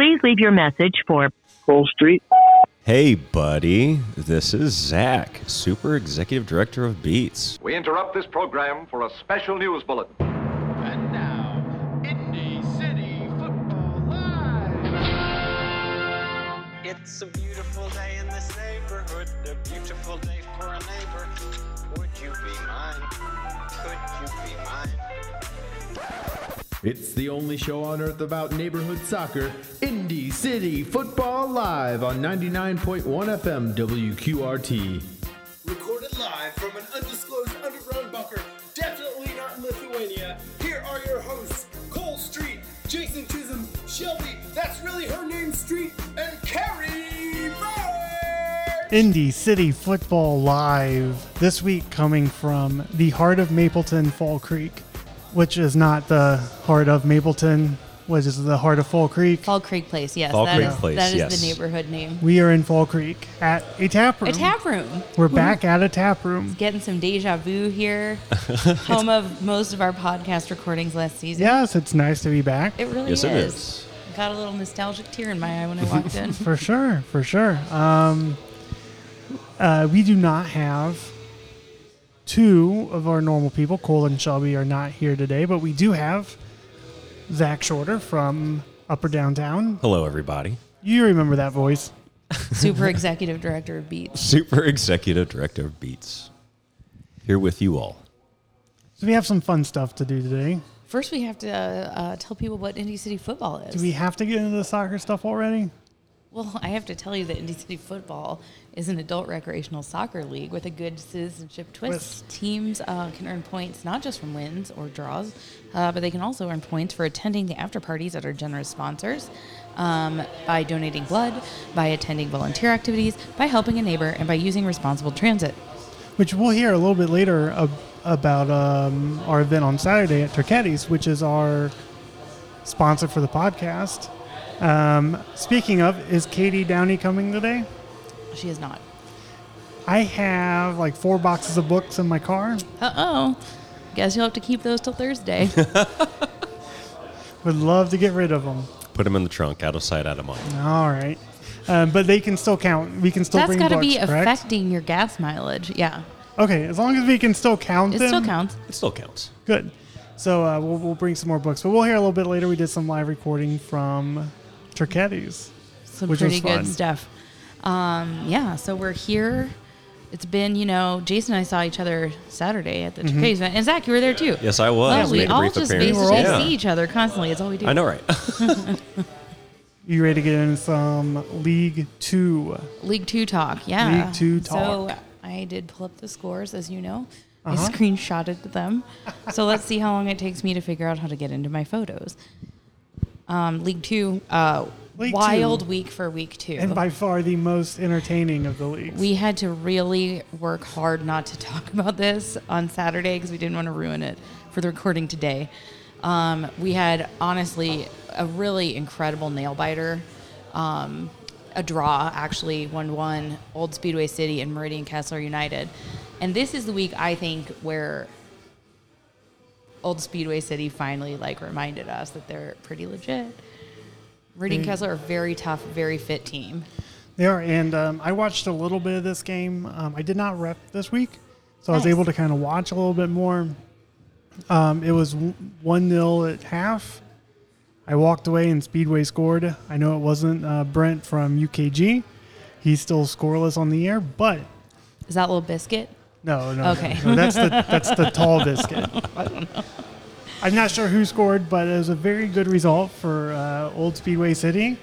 Please leave your message for Cole Street. Hey, buddy. This is Zach, Super Executive Director of Beats. We interrupt this program for a special news bulletin. And now, Indy City Football Live. It's It's the only show on earth about neighborhood soccer, Indy City Football Live on 99.1 FM WQRT. Recorded live from an undisclosed underground bunker, definitely not in Lithuania. Here are your hosts, Cole Street, Jason Chisholm, Shelby, that's really her name, Street, and Carrie Bird! Indy City Football Live. This week coming from the heart of Mapleton, Fall Creek, which is not the heart of Mapleton, which is the heart of Fall Creek. Fall Creek Place, yes. Fall that Creek is- Place, That is yes. the neighborhood name. We are in Fall Creek at a tap room. A tap room. We're back at a tap room. Getting some deja vu here. Home of most of our podcast recordings last season. Yes, it's nice to be back. It really Yes, is. it is. Got a little nostalgic tear in my eye when I walked in. For sure, for sure. Um, uh, we do not have two of our normal people. Cole and Shelby are not here today, but we do have Zach Shorter from Upper Downtown. Hello, everybody. You remember that voice. Super executive director of Beats. Super Executive Director of Beats. Here with you all. So we have some fun stuff to do today. First, we have to uh, uh, tell people what Indy City football is. Do we have to get into the soccer stuff already? Well, I have to tell you that Indy City Football is an adult recreational soccer league with a good citizenship twist. Teams uh, can earn points not just from wins or draws, uh, but they can also earn points for attending the after parties at our generous sponsors, um, by donating blood, by attending volunteer activities, by helping a neighbor, and by using responsible transit. Which we'll hear a little bit later ab- about um, our event on Saturday at Turchetti's, which is our sponsor for the podcast. Um, speaking of, is Katie Downey coming today? She is not. I have like four boxes of books in my car. Uh oh. Guess you'll have to keep those till Thursday. Would love to get rid of them. Put them in the trunk, out of sight, out of mind. All right. Um, but they can still count. We can still That's bring got to books, be correct? affecting your gas mileage. Yeah. Okay, as long as we can still count It them. still counts. It still counts. Good. So uh, we'll, we'll bring some more books. But we'll hear a little bit later. We did some live recording from Turchetti's. some which pretty was good fun. stuff. Um, yeah, so we're here. It's been, you know, Jason and I saw each other Saturday at the Mm-hmm. mm event, and Zach, you were there too. Yes, I was. Well, we all just appearance. basically Yeah. see each other constantly. It's all we do. I know, right? You ready to get into some League Two? League Two talk, yeah. League Two talk. So. I did pull up the scores, as you know. I Uh-huh. screenshotted them. so let's see how long it takes me to figure out how to get into my photos. Um, League Two, uh, League wild Two. week for week two. And by far the most entertaining of the leagues. We had to really work hard not to talk about this on Saturday because we didn't want to ruin it for the recording today. Um, we had honestly a really incredible nail biter. Um, a draw, actually, 1 1, Old Speedway City and Meridian Kessler United. And this is the week I think where Old Speedway City finally like reminded us that they're pretty legit. Meridian and Kessler, are a very tough, very fit team. They are, and um, I watched a little bit of this game. Um, I did not rep this week, so I was able to kind of watch a little bit more. Um, it was one 0 at half. I walked away and Speedway scored. I know it wasn't uh, Brent from UKG. He's still scoreless on the air, but Is that little biscuit? No, no, Okay. no, that's the that's the tall biscuit. I'm not sure who scored, but it was a very good result for uh, Old Speedway City.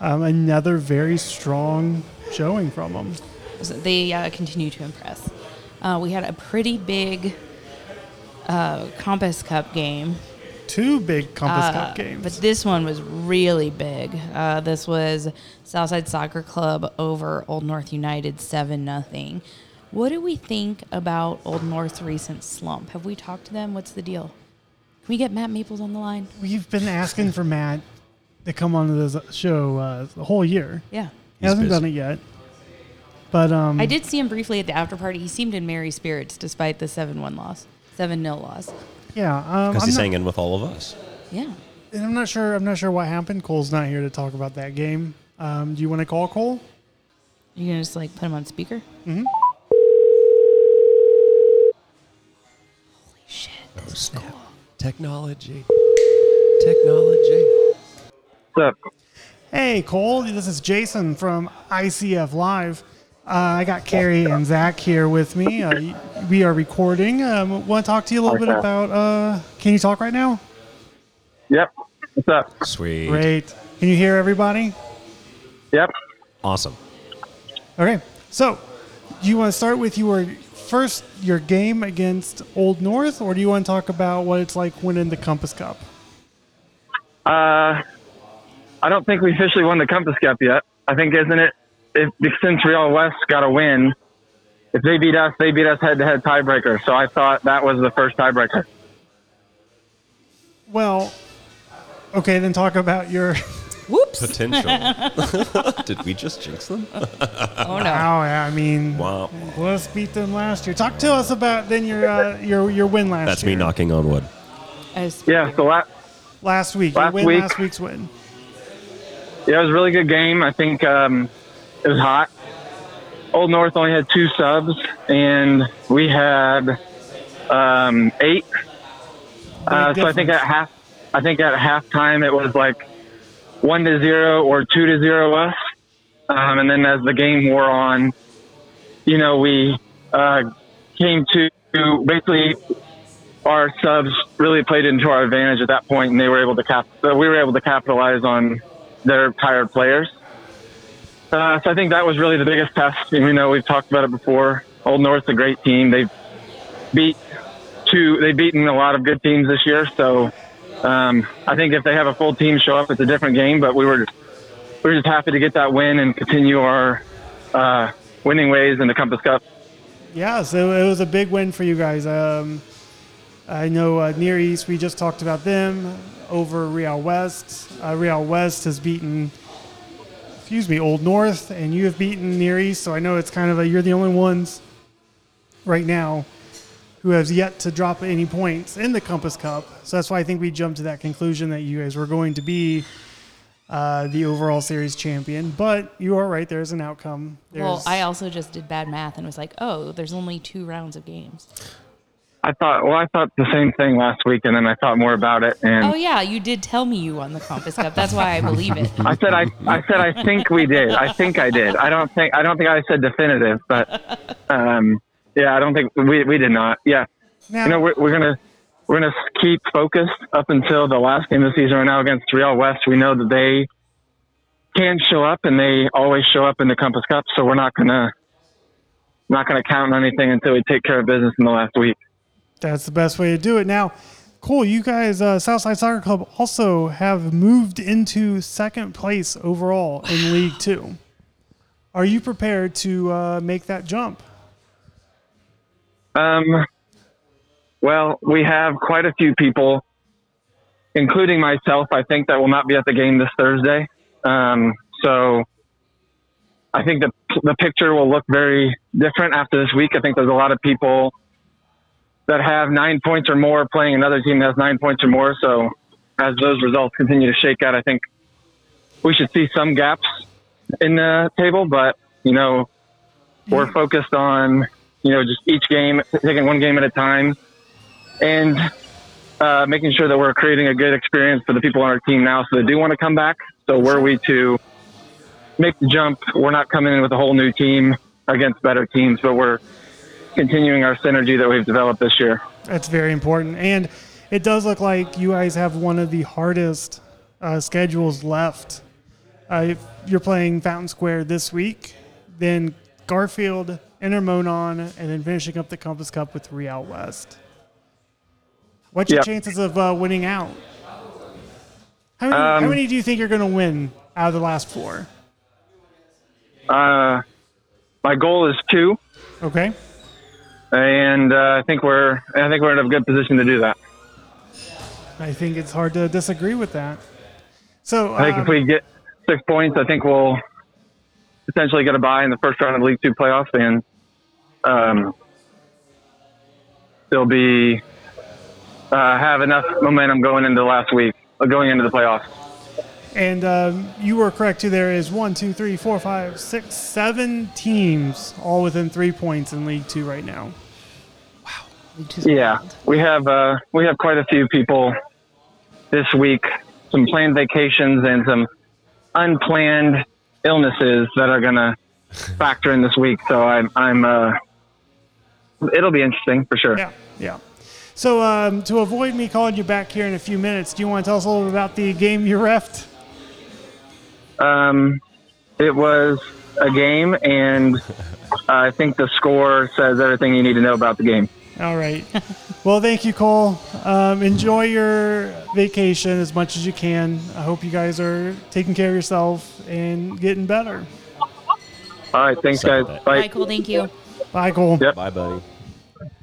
Um, another very strong showing from them. They uh, continue to impress. Uh, we had a pretty big uh, Compass Cup game. Two big Compass Uh, Cup games. But this one was really big. Uh, this was Southside Soccer Club over Old North United 7 nothing. What do we think about Old North's recent slump? Have we talked to them? What's the deal? Can we get Matt Maples on the line? We've been asking for Matt to come on this show uh, the whole year. Yeah. He hasn't busy. done it yet. But um, I did see him briefly at the after party. He seemed in merry spirits despite the 7 1 loss, 7 0 loss. Yeah, um, Because I'm he's not- hanging with all of us. Yeah. and I'm not sure. I'm not sure what happened. Cole's not here to talk about that game. Um, do you want to call Cole? You gonna just like put him on speaker? Mhm. Oh, snap. Technology. Technology. What's up? Hey, Cole. This is Jason from ICF Live. Uh, I got Carrie and Zach here with me. Uh, we are recording. Um, want to talk to you a little bit about? Uh, can you talk right now? Yep. What's up? Sweet. Great. Can you hear everybody? Yep. Awesome. Okay. So, do you want to start with you your first your game against Old North, or do you want to talk about what it's like winning the Compass Cup? Uh, I don't think we officially won the Compass Cup yet. I think, isn't it? If since Real West got a win, if they beat us, they beat us head to head tiebreaker. So I thought that was the first tiebreaker. Well, okay, then talk about your. Whoops! Potential. Did we just jinx them? Oh no! Oh, yeah, I mean, Wow. let's beat them last year. Talk to us about then your uh, your your win last That's year. That's me knocking on wood. Yeah. So la- last week. Last win week. last week's win. yeah, it was a really good game. I think um, it was hot. Old North only had two subs, and we had um, eight. Uh, so I think at half, I think at halftime it was like one to zero or two to zero us, um, and then as the game wore on, you know, we uh, came to basically our subs really played into our advantage at that point, and they were able to cap. uh, We were able to capitalize on their tired players. Uh, so I think that was really the biggest test. And we know we've talked about it before. Old North's a great team. They've beat two. They've beaten a lot of good teams this year. So um, I think if they have a full team show up, it's a different game. But we were we were just happy to get that win and continue our uh, winning ways in the Compass Cup. Yeah, so it was a big win for you guys. Um, I know uh, Near East, we just talked about them over Real West. Uh, Real West has beaten, excuse me, Old North, and you have beaten Near East. So I know it's kind of a, you're the only ones right now who has yet to drop any points in the Compass Cup. So that's why I think we jumped to that conclusion that you guys were going to be uh, the overall series champion. But you are right, there's an outcome. well, I also just did bad math and was like, oh, there's only two rounds of games. I thought, well, I thought the same thing last week, and then I thought more about it, and Oh yeah, you did tell me you won the Compass Cup. That's why I believe it. I said I, I said I think we did. I think I did. I don't think I don't think I said definitive, but um, yeah, I don't think we we did not. Yeah, Now- you know we're, we're gonna we're gonna keep focused up until the last game of the season. Right now against Real West, we know that they can show up and they always show up in the Compass Cup. So we're not gonna not gonna count on anything until we take care of business in the last week. That's the best way to do it. Now, cool. You guys, uh, Southside Soccer Club, also have moved into second place overall in League Two. Are you prepared to uh, make that jump? Um, well, we have quite a few people, including myself, I think, that will not be at the game this Thursday. Um, so I think the, the picture will look very different after this week. I think there's a lot of people that have nine points or more playing another team that has nine points or more. So as those results continue to shake out, I think we should see some gaps in the table, but, you know, we're focused on you know just each game taking one game at a time and uh, making sure that we're creating a good experience for the people on our team now so they do want to come back so were we to make the jump we're not coming in with a whole new team against better teams but we're continuing our synergy that we've developed this year That's very important. And it does look like you guys have one of the hardest uh, schedules left. Uh, if you're playing Fountain Square this week, then Garfield, Intermonon, and then finishing up the Compass Cup with Real West. What's your Yep. chances of uh, winning out? How many, how Um, many do you think you're going to win out of the last four? uh, my goal is two Okay. and uh, I think we're I think we're in a good position to do that. I think it's hard to disagree with that. So, I think um, if we get six points, I think we'll potentially get a bye in the first round of the League Two playoffs, and um, there'll be uh, have enough momentum going into the last week. going into the playoffs. And um, you were correct too. There is one, two, three, four, five, six, seven teams all within three points in League Two right now. League Two's Yeah, wild. we have uh, we have quite a few people this week. Some planned vacations and some unplanned illnesses that are going to factor in this week. So I'm I'm uh, it'll be interesting for sure. Yeah, yeah. So um, to avoid me calling you back here in a few minutes, do you want to tell us a little bit about the game you refed? Um, it was a game, and I think the score says everything you need to know about the game. All right. well, thank you, Cole. Um, enjoy your vacation as much as you can. I hope you guys are taking care of yourself and getting better. All right, thanks, guys. about Bye. Cole. thank you. Bye, Cole. Yep. Bye, buddy.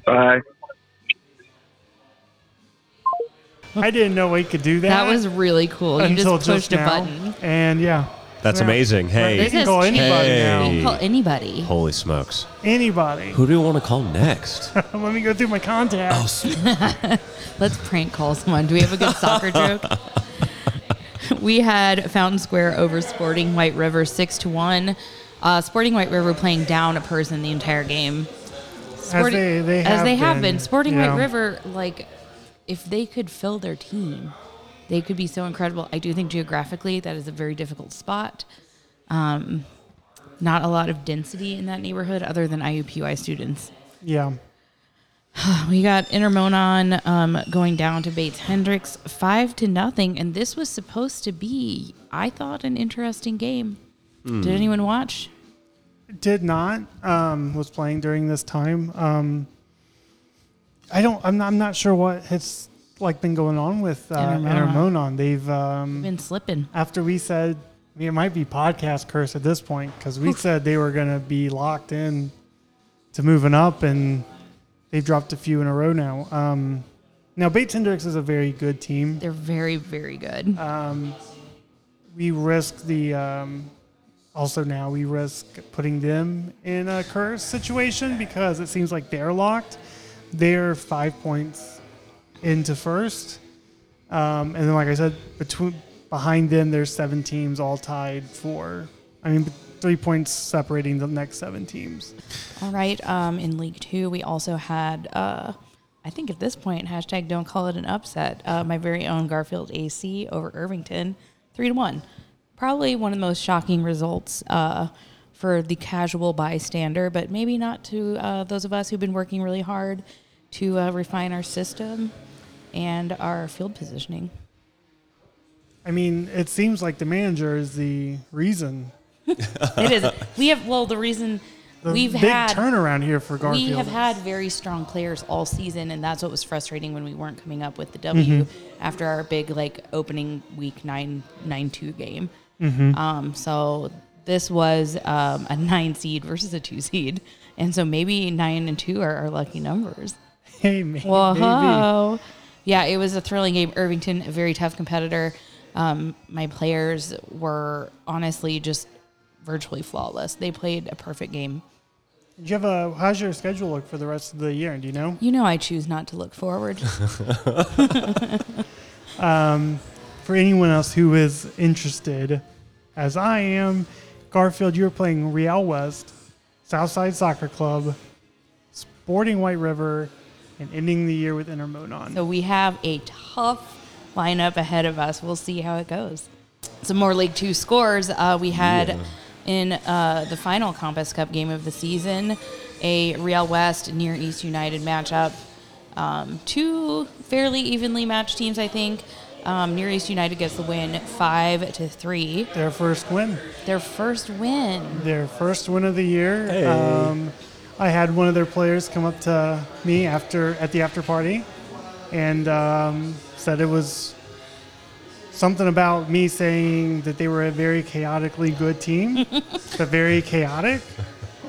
Bye. I didn't know we could do that. That was really cool. You until just pushed a now. button. And yeah, That's Yeah. amazing. Hey, They This can is call anybody Hey. now. You can call anybody. holy smokes. Anybody. Who do you want to call next? Let me go through my contacts. Oh, Let's prank call someone. Do we have a good soccer joke? we had Fountain Square over Sporting White River six to one. Uh, Sporting White River playing down a person the entire game. Sporting- they- they as have they have been, been. Sporting yeah. White River, like, if they could fill their team, they could be so incredible. I do think geographically that is a very difficult spot. Um, not a lot of density in that neighborhood other than IUPUI students. yeah. We got Intermonon um, going down to Bates Hendricks five to nothing, and this was supposed to be, I thought, an interesting game. Did anyone watch? Did not. Um, was playing during this time. Um, I don't. I'm not, I'm not sure what has like been going on with uh, Intermonon. Intermonon. They've um, Been slipping. after we said I mean, it might be podcast curse at this point because we said they were going to be locked in to moving up, and they've dropped a few in a row now. Um, now Bates Hendricks is a very good team. They're very, very good. We risk the um, also now we risk putting them in a curse situation because it seems like they're locked. They're five points into first, um, and then like I said, between behind them there's seven teams all tied for. I mean, three points separating the next seven teams. All right. Um, in League Two, we also had, uh, I think at this point, hashtag don't call it an upset. Uh, my very own Garfield AC over Irvington, three to one. Probably one of the most shocking results uh, for the casual bystander, but maybe not to uh, those of us who've been working really hard to uh, refine our system and our field positioning. I mean, it seems like the manager is the reason. It is. We have well the reason The we've big had turnaround here for Garfield. We have had very strong players all season, and that's what was frustrating when we weren't coming up with the W after our big like opening week nine nine two game. Um, so this was um, a nine seed versus a two seed, and so maybe nine and two are our lucky numbers. Hey, maybe. Whoa. Yeah, it was a thrilling game. Irvington, a very tough competitor. Um, my players were honestly just virtually flawless. They played a perfect game. Do you have a? How's your schedule look for the rest of the year? Do you know? You know, I choose not to look forward. For anyone else who is interested, as I am, Garfield, you're playing Real West, Southside Soccer Club, Sporting White River, and ending the year with Intermonon. so we have a tough lineup ahead of us. We'll see how it goes. Some more League Two scores. Uh, we had in uh, the final Compass Cup game of the season a Real West near East United matchup. Um, two fairly evenly matched teams, I think. Um, near East United gets the win five to three. Their first win. Their first win. Their first win of the year. Um, I had one of their players come up to me after at the after party, and um, said it was something about me saying that they were a very chaotically good team, but very chaotic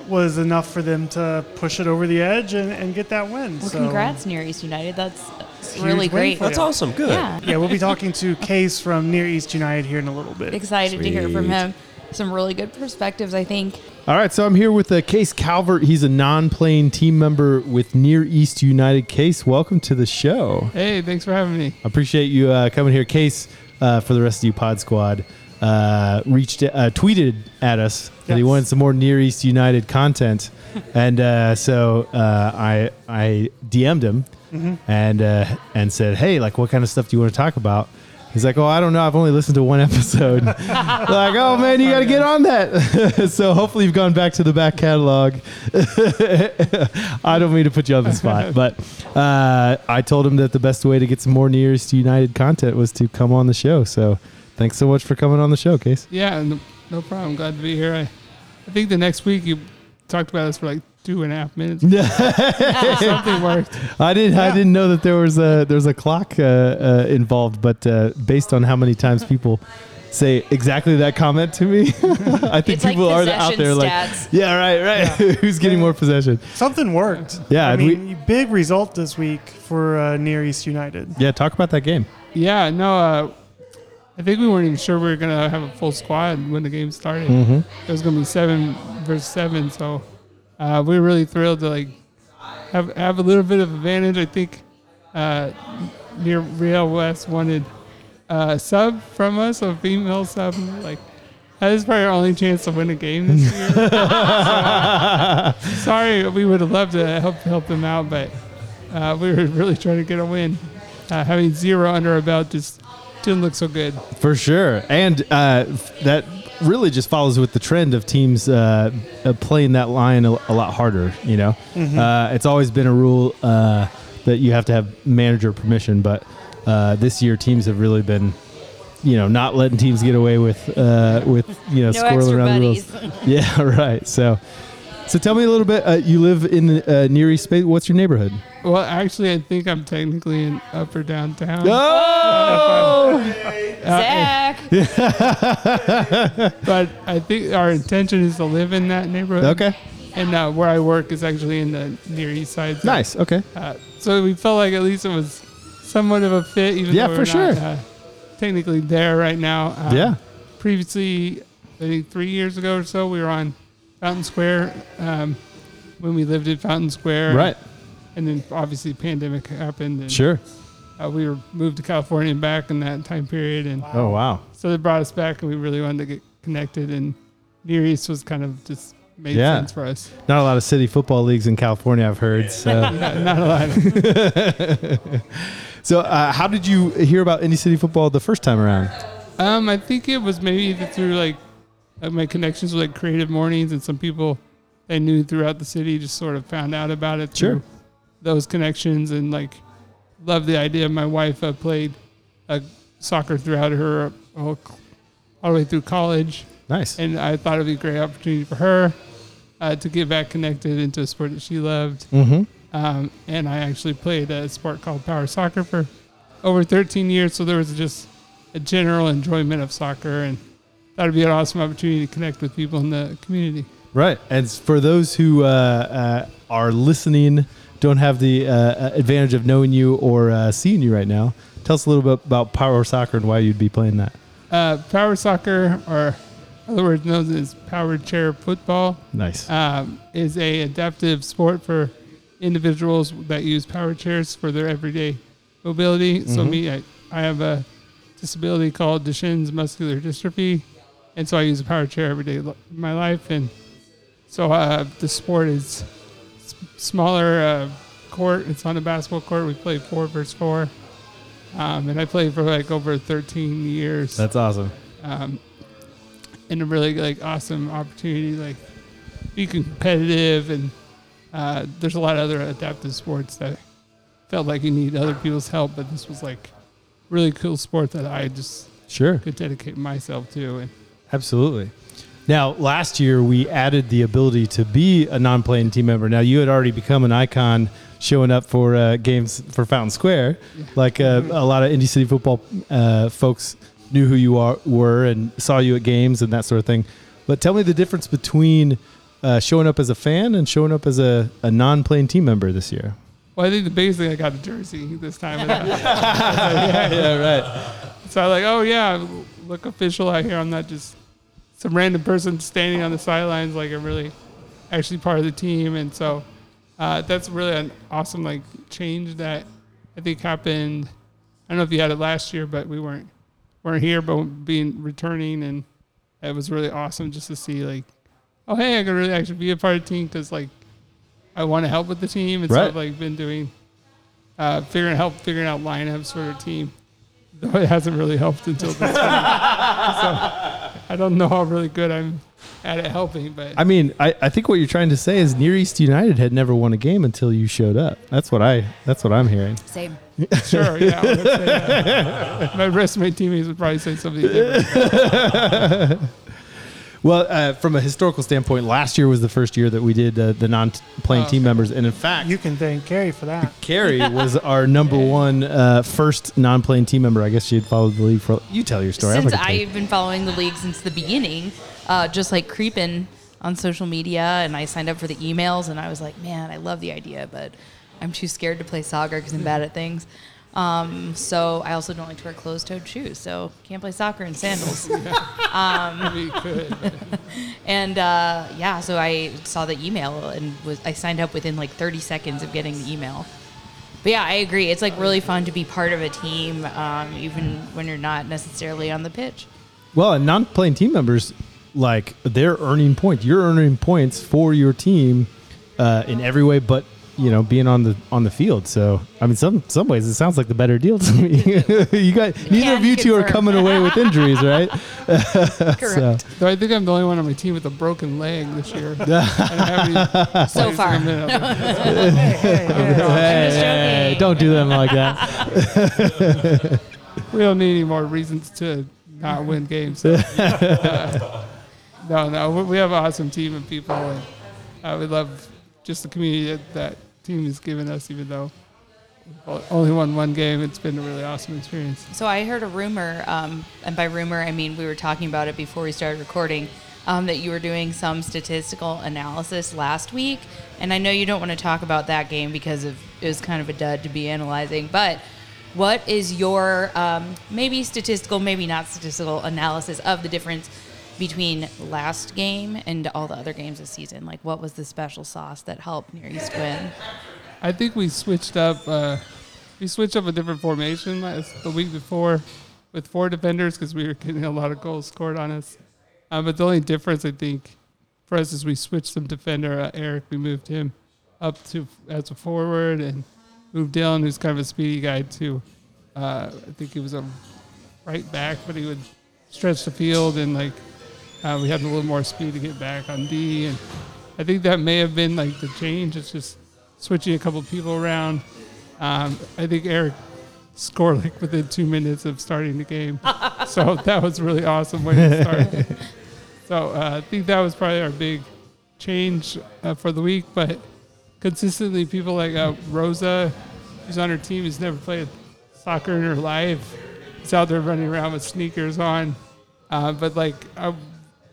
was enough for them to push it over the edge and, and get that win. Well, so, congrats, Near East United. That's huge really win great. for That's you. awesome. Good. Yeah. Yeah, we'll be talking to Case from Near East United here in a little bit. excited to hear from him. some really good perspectives, I think. All right, so I'm here with uh, Case Calvert. He's a non-playing team member with Near East United. Case, welcome to the show. Hey, thanks for having me. I appreciate you uh, coming here. Case, uh, for the rest of you Pod Squad, uh, reached, uh, tweeted at us that he wanted some more Near East United content, and uh, so uh, I I DM'd him and uh, and said, hey, like, what kind of stuff do you want to talk about? He's like, oh, I don't know. I've only listened to one episode. like, oh man, you got to get on that. so hopefully you've gone back to the back catalog. I don't mean to put you on the spot, but uh, I told him that the best way to get some more Near East United content was to come on the show. So thanks so much for coming on the show, Case. Yeah, no, no problem. Glad to be here. I, I think the next week you talked about this for like two and a half minutes. Something worked. I didn't. I didn't know that there was a there's a clock uh, uh, involved, but uh, based on how many times people say exactly that comment to me, I think It's like people are out possession there stats. like, yeah, right, right. Who's getting more possession? Something worked. Yeah, I and mean, big result this week for uh, Near East United. Yeah, talk about that game. Yeah, no, uh, I think we weren't even sure we were going to have a full squad when the game started. Mm-hmm. It was going to be seven versus seven. So uh, we were really thrilled to like have, have a little bit of advantage. I think uh, near Real West wanted a sub from us, a female sub. Like, that is probably our only chance to win a game this year. So, sorry, we would have loved to help help them out, but uh, we were really trying to get a win. Uh, having zero under our belt just didn't look so good. For sure. And uh, that really just follows with the trend of teams uh, uh, playing that line a, a lot harder. You know, uh, it's always been a rule uh, that you have to have manager permission, but uh, this year teams have really been. You know, not letting teams get away with, uh, with you know, No squirreling around buddies. the rules. Yeah, right. So, so tell me a little bit. Uh, you live in the uh, Near East space. What's your neighborhood? Well, actually, I think I'm technically in upper downtown. Oh, Zach. But I think our intention is to live in that neighborhood. okay, And uh, where I work is actually in the near east side. So, nice. Okay, Uh, so we felt like at least it was somewhat of a fit, even Yeah, though for we're sure. not uh, technically there right now. Uh, yeah, Previously, I think three years ago or so, we were on Fountain Square um, when we lived in Fountain Square. right, And then obviously pandemic happened. And, sure. Uh, we were moved to California and back in that time period, and Oh wow. so they brought us back, and we really wanted to get connected. And Near East was kind of just made Yeah. sense for us. Not a lot of city football leagues in California, I've heard. So, Yeah, not a lot. so uh, how did you hear about Indy City football the first time around? Um, I think it was maybe either through like uh, my connections with like Creative Mornings and some people I knew throughout the city just sort of found out about it through Sure. Those connections and like love the idea. My wife uh, played uh, soccer throughout her all, all the way through college, Nice. and I thought it'd be a great opportunity for her uh, to get back connected into a sport that she loved. Mm-hmm. Um, and I actually played a sport called power soccer for over 13 years. So there was just a general enjoyment of soccer, and that would be an awesome opportunity to connect with people in the community. Right. And for those who uh, uh, are listening, don't have the uh, advantage of knowing you or uh, seeing you right now, tell us a little bit about power soccer and why you'd be playing that. Uh, power soccer, or other words known as power chair football, Nice. um, is a adaptive sport for individuals that use power chairs for their everyday mobility. So Mhm. me, I, I have a disability called Duchenne's muscular dystrophy, and so I use a power chair every day in my life. And so uh, the sport is smaller uh, court. It's on a basketball court. We play four versus four, um, and I played for like over 13 years That's awesome. um, and a really like awesome opportunity like be competitive and uh, there's a lot of other adaptive sports that felt like you need other people's help but this was like really cool sport that i just Sure. could dedicate myself to and Absolutely. Now, last year we added the ability to be a non-playing team member. Now, you had already become an icon showing up for uh, games for Fountain Square, like uh, a lot of Indy City football uh, folks knew who you are, were and saw you at games and that sort of thing. But tell me the difference between uh, showing up as a fan and showing up as a, a non-playing team member this year. well i think the biggest thing i got a jersey this time yeah, right. so i was like oh yeah look official out here i'm not just some random person standing on the sidelines like are really actually part of the team, and so uh, that's really an awesome like change that I think happened. I don't know if you had it last year, but we weren't weren't here, but being returning, and it was really awesome just to see like, oh hey, I could really actually be a part of the team because like I want to help with the team, and so I've like been doing uh, figuring help figuring out lineups for the team. Though it hasn't really helped until this point. so I don't know how really good I'm at it helping, but I mean, I, I think what you're trying to say is Near East United had never won a game until you showed up. That's what I that's what I'm hearing. Same. sure, yeah. Say that. My rest of my teammates would probably say something different. Well, uh, from a historical standpoint, last year was the first year that we did uh, the non-playing Oh, team okay. members, and in fact, You can thank Carrie for that. Carrie was our number one uh, first non-playing team member. I guess she had followed the league for. You tell your story. Since not gonna tell. I've been following the league since the beginning, uh, just like creeping on social media, and I signed up for the emails, and I was like, man, I love the idea, but I'm too scared to play soccer because I'm bad at things. Um, so I also don't like to wear closed-toed shoes, so can't play soccer in sandals. We could. And uh, yeah, so I saw the email and was I signed up within like 30 seconds of getting the email. But yeah, I agree. It's like really fun to be part of a team, um, even when you're not necessarily on the pitch. Well, and non-playing team members, like they're earning points. You're earning points for your team uh, in every way, but you know, being on the on the field. So, I mean, some some ways it sounds like the better deal to me. you got neither of Can you two are coming away with injuries, right? Correct. Though I think I'm the only one on my team with a broken leg this year. I don't have any So far. in the middle. Hey, hey, hey. Hey, just hey, joking. don't do them like that. We don't need any more reasons to not win games. So, uh, no, no, we- we have an awesome team of people, and uh, we love just the community that that team has given us. Even though only won one game, it's been a really awesome experience. So I heard a rumor, um, and by rumor I mean we were talking about it before we started recording, um, that you were doing some statistical analysis last week, and I know you don't want to talk about that game because of it was kind of a dud to be analyzing, but. What is your um, maybe statistical, maybe not statistical analysis of the difference between last game and all the other games this season? Like, what was the special sauce that helped Near East win? I think we switched up. Uh, we switched up a different formation last the week before with four defenders because we were getting a lot of goals scored on us. Uh, but the only difference I think for us is we switched some defender. Uh, Eric, we moved him up to as a forward and moved Dylan, who's kind of a speedy guy, to uh, I think he was a right back, but he would stretch the field and like uh, we had a little more speed to get back on D, and I think that may have been like the change. It's just switching a couple people around. Um, I think Eric scored like within two minutes of starting the game, so that was really awesome way to start. so uh, I think that was probably our big change uh, for the week. But consistently, people like uh, Rosa, who's on her team, has never played soccer in her life. Is out there running around with sneakers on. Uh, but like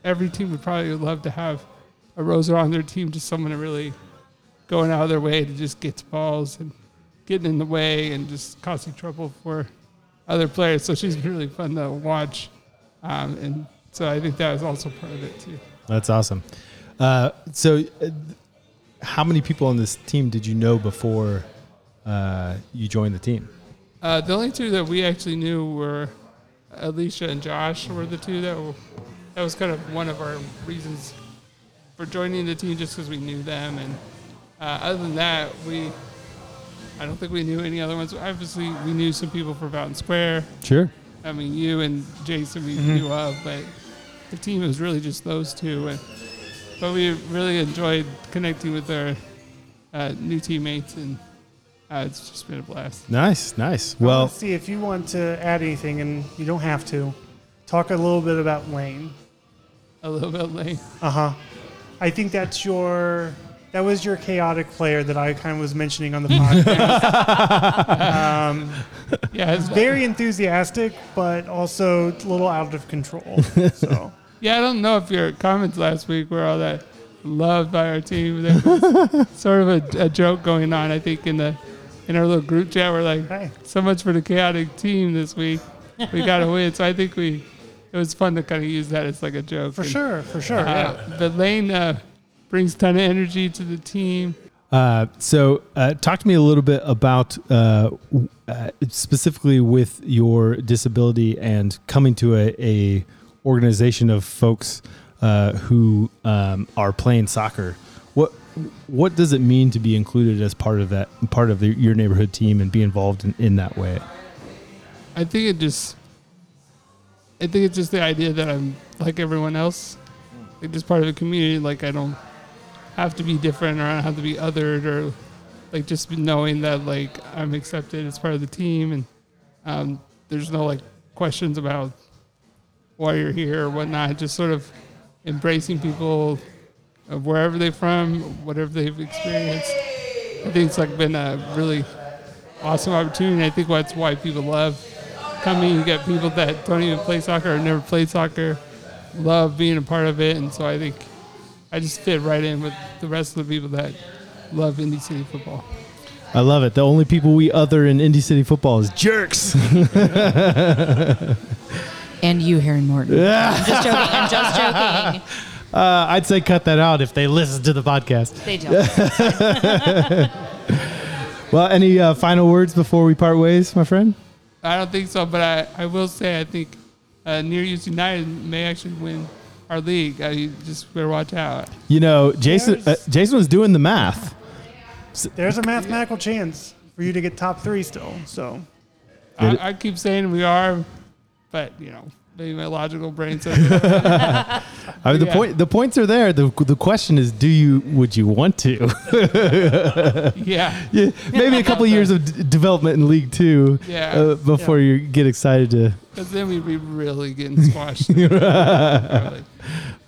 every team would probably love to have a Rosa on their team, just someone really going out of their way to just get balls and getting in the way and just causing trouble for other players. So she's really fun to watch, um, and so I think that was also part of it too. That's awesome. Uh, so, uh, how many people on this team did you know before uh, you joined the team? Uh, the only two that we actually knew were Alicia and Josh were the two that were, that was kind of one of our reasons for joining the team just because we knew them and uh, other than that we I don't think we knew any other ones. Obviously, we knew some people from Fountain Square. Sure. I mean, you and Jason we knew of, but the team was really just those two. And but we really enjoyed connecting with our uh, new teammates, and uh, it's just been a blast. Nice, nice. Well, Well, see if you want to add anything, and you don't have to. Talk a little bit about Lane. A little bit late. Uh huh. I think that's your. That was your chaotic player that I kind of was mentioning on the podcast. um, Yeah, it's very enthusiastic, but also a little out of control. So Yeah, I don't know if your comments last week were all that loved by our team. There was sort of a, a joke going on, I think, in the in our little group chat. We're like, Hey. so much for the chaotic team this week. We got to win. So I think we it was fun to kind of use that as like a joke. For And, sure, for sure. uh, yeah. But Lane uh, brings a ton of energy to the team. Uh, so, uh, talk to me a little bit about uh, uh, specifically with your disability and coming to a, a organization of folks uh, who um, are playing soccer. What what does it mean to be included as part of that part of the, your neighborhood team and be involved in, in that way? I think it just, I think it's just the idea that I'm like everyone else, like just part of a community. Like I don't have to be different or I don't have to be othered or like just knowing that like I'm accepted as part of the team and um, there's no like questions about why you're here or whatnot. Just sort of embracing people of wherever they're from, whatever they've experienced. I think it's like been a really awesome opportunity. I think that's why people love coming. You get people that don't even play soccer or never played soccer, love being a part of it, and so I think I just fit right in with the rest of the people that love Indy City football. I love it. The only people we other in Indy City football is jerks. And you, Harry Morton. Yeah. I'm just joking. I'm just joking. Uh, I'd say cut that out if they listen to the podcast. They don't. Well, any uh, final words before we part ways, my friend? I don't think so, but I, I will say I think uh, Near East United may actually win our league. Uh, you just better watch out. You know, Jason. Uh, Jason was doing the math. There's a mathematical chance for you to get top three still. So I, I keep saying we are, but you know, maybe my logical brain says I mean, the Yeah. point. The points are there. the The question is, do you? Would you want to? yeah. yeah, maybe a couple years of d- development in League Two. Yeah. Uh, before you get excited to. Because then we'd be really getting squashed.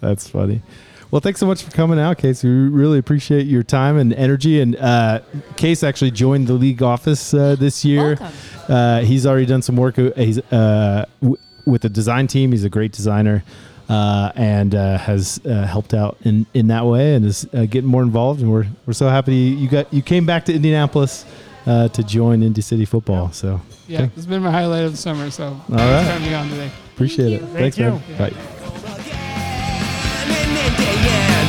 That's funny. Well, thanks so much for coming out, Case. We really appreciate your time and energy. And uh, Case actually joined the league office uh, this year. Uh, he's already done some work. uh, He's uh, w- with the design team. He's a great designer uh, and uh, has uh, helped out in, in that way and is uh, getting more involved. And we're we're so happy you got you came back to Indianapolis uh, to join Indy City football. So Yeah, it's been my highlight of the summer, so thanks for right. having me on today. appreciate it. Thank Thanks, you. man. Bye.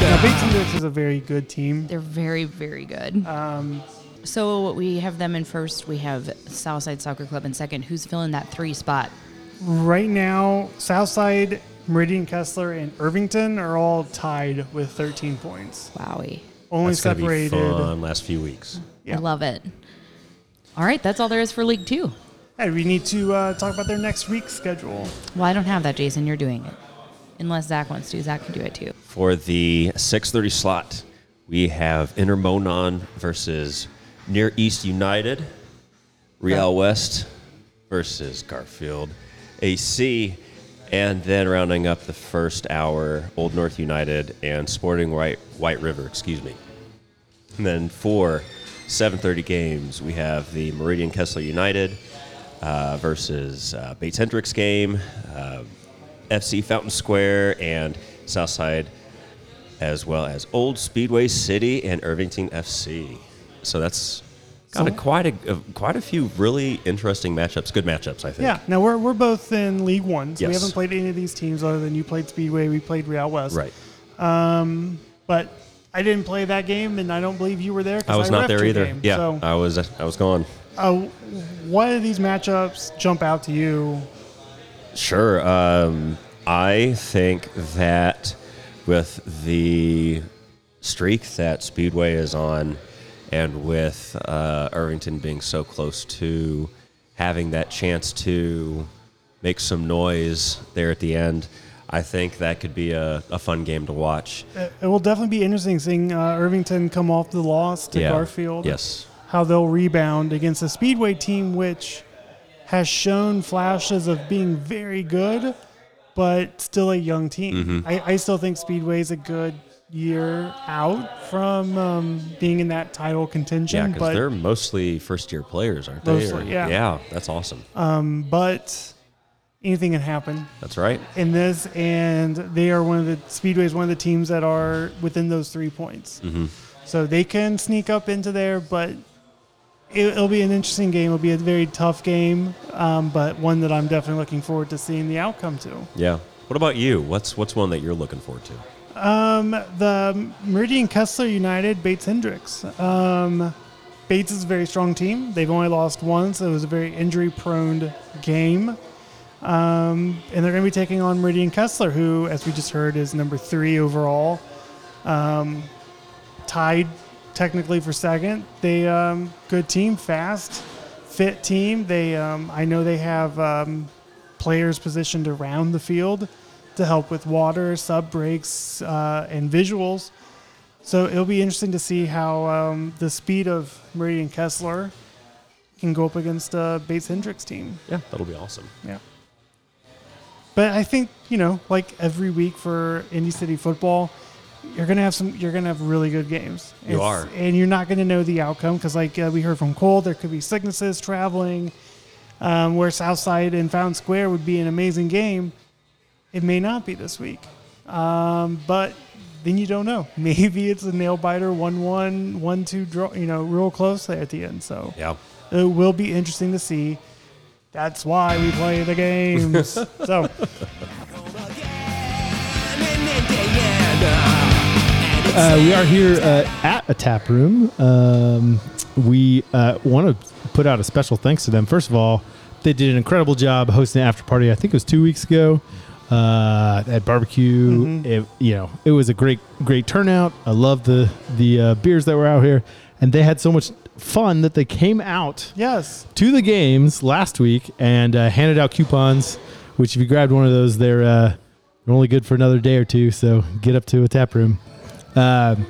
now, Bates and is a very good team. They're very, very good. Um, So we have them in first. We have Southside Soccer Club in second. Who's filling that three spot? Right now, Southside, Meridian Kessler, and Irvington are all tied with 13 points. Wowie. Only That's gonna be separated. fun last few weeks. Yeah. I love it. All right, that's all there is for League Two. Hey, we need to uh, talk about their next week's schedule. Well, I don't have that, Jason. You're doing it. Unless Zach wants to. Zach can do it too. For the 6:30 slot, we have Intermonon versus Near East United, Real West versus Garfield AC, and then rounding up the first hour, Old North United and Sporting White White River. Excuse me. And then for 7:30 games, we have the Meridian Kessler United uh, versus uh, Bates Hendricks game, uh, FC Fountain Square, and Southside, as well as Old Speedway City and Irvington FC. So that's got a, quite a, a quite a few really interesting matchups. Good matchups, I think. Yeah. Now we're, we're both in League One, so we haven't played any of these teams other than you played Speedway, we played Real West. Right. Um, But I didn't play that game, and I don't believe you were there. I was not there either. game. Yeah, So, I was I was gone. uh, what of these matchups jump out to you? Sure. Um, I think that with the streak that Speedway is on, and with uh, Irvington being so close to having that chance to make some noise there at the end, I think that could be a, a fun game to watch. It will definitely be interesting seeing uh, Irvington come off the loss to Yeah. Garfield. Yes. How they'll rebound against a Speedway team which has shown flashes of being very good, but still a young team. Mm-hmm. I, I still think Speedway is a good year out from um, being in that title contention. Yeah, because they're mostly first year players, aren't they? Mostly, yeah. Yeah, that's awesome. but anything can happen. that's right. in this, and they are one of the Speedway is one of the teams that are within those three points. Mm-hmm. So they can sneak up into there, but it, it'll be an interesting game. It'll be a very tough game, um, but one that I'm definitely looking forward to seeing the outcome to. Yeah. What about you? What's what's one that you're looking forward to? Um, the Meridian Kessler United Bates Hendricks. Um, Bates is a very strong team. They've only lost once. It was a very injury prone game. Um, and they're going to be taking on Meridian Kessler, who, as we just heard, is number three overall. Um, tied technically for second. They um, good team, fast, fit team. They um, I know they have players positioned around the field to help with water, sub breaks, uh, and visuals. So it'll be interesting to see how um, the speed of Meridian Kessler can go up against uh, Bates Hendricks team. Yeah, that'll be awesome. Yeah. But I think you know, like every week for Indy City football, you're gonna have some. You're gonna have really good games. You are. and you're not gonna know the outcome because, like uh, we heard from Cole, there could be sicknesses, traveling. Um, where Southside and Fountain Square would be an amazing game, it may not be this week. Um, but then you don't know. Maybe it's a nail biter, one-one, one-two draw. You know, real close there at the end. So Yeah. it will be interesting to see. That's why we play the games. so Uh, we are here uh, at a tap room. Um, we uh, want to put out a special thanks to them. First of all, they did an incredible job hosting an after party. I think it was two weeks ago uh, at barbecue. It, you know, it was a great, great turnout. I love the the uh, beers that were out here, and they had so much fun that they came out yes, to the games last week and uh, handed out coupons. Which, if you grabbed one of those, they're uh, they're only good for another day or two. So get up to a tap room, um,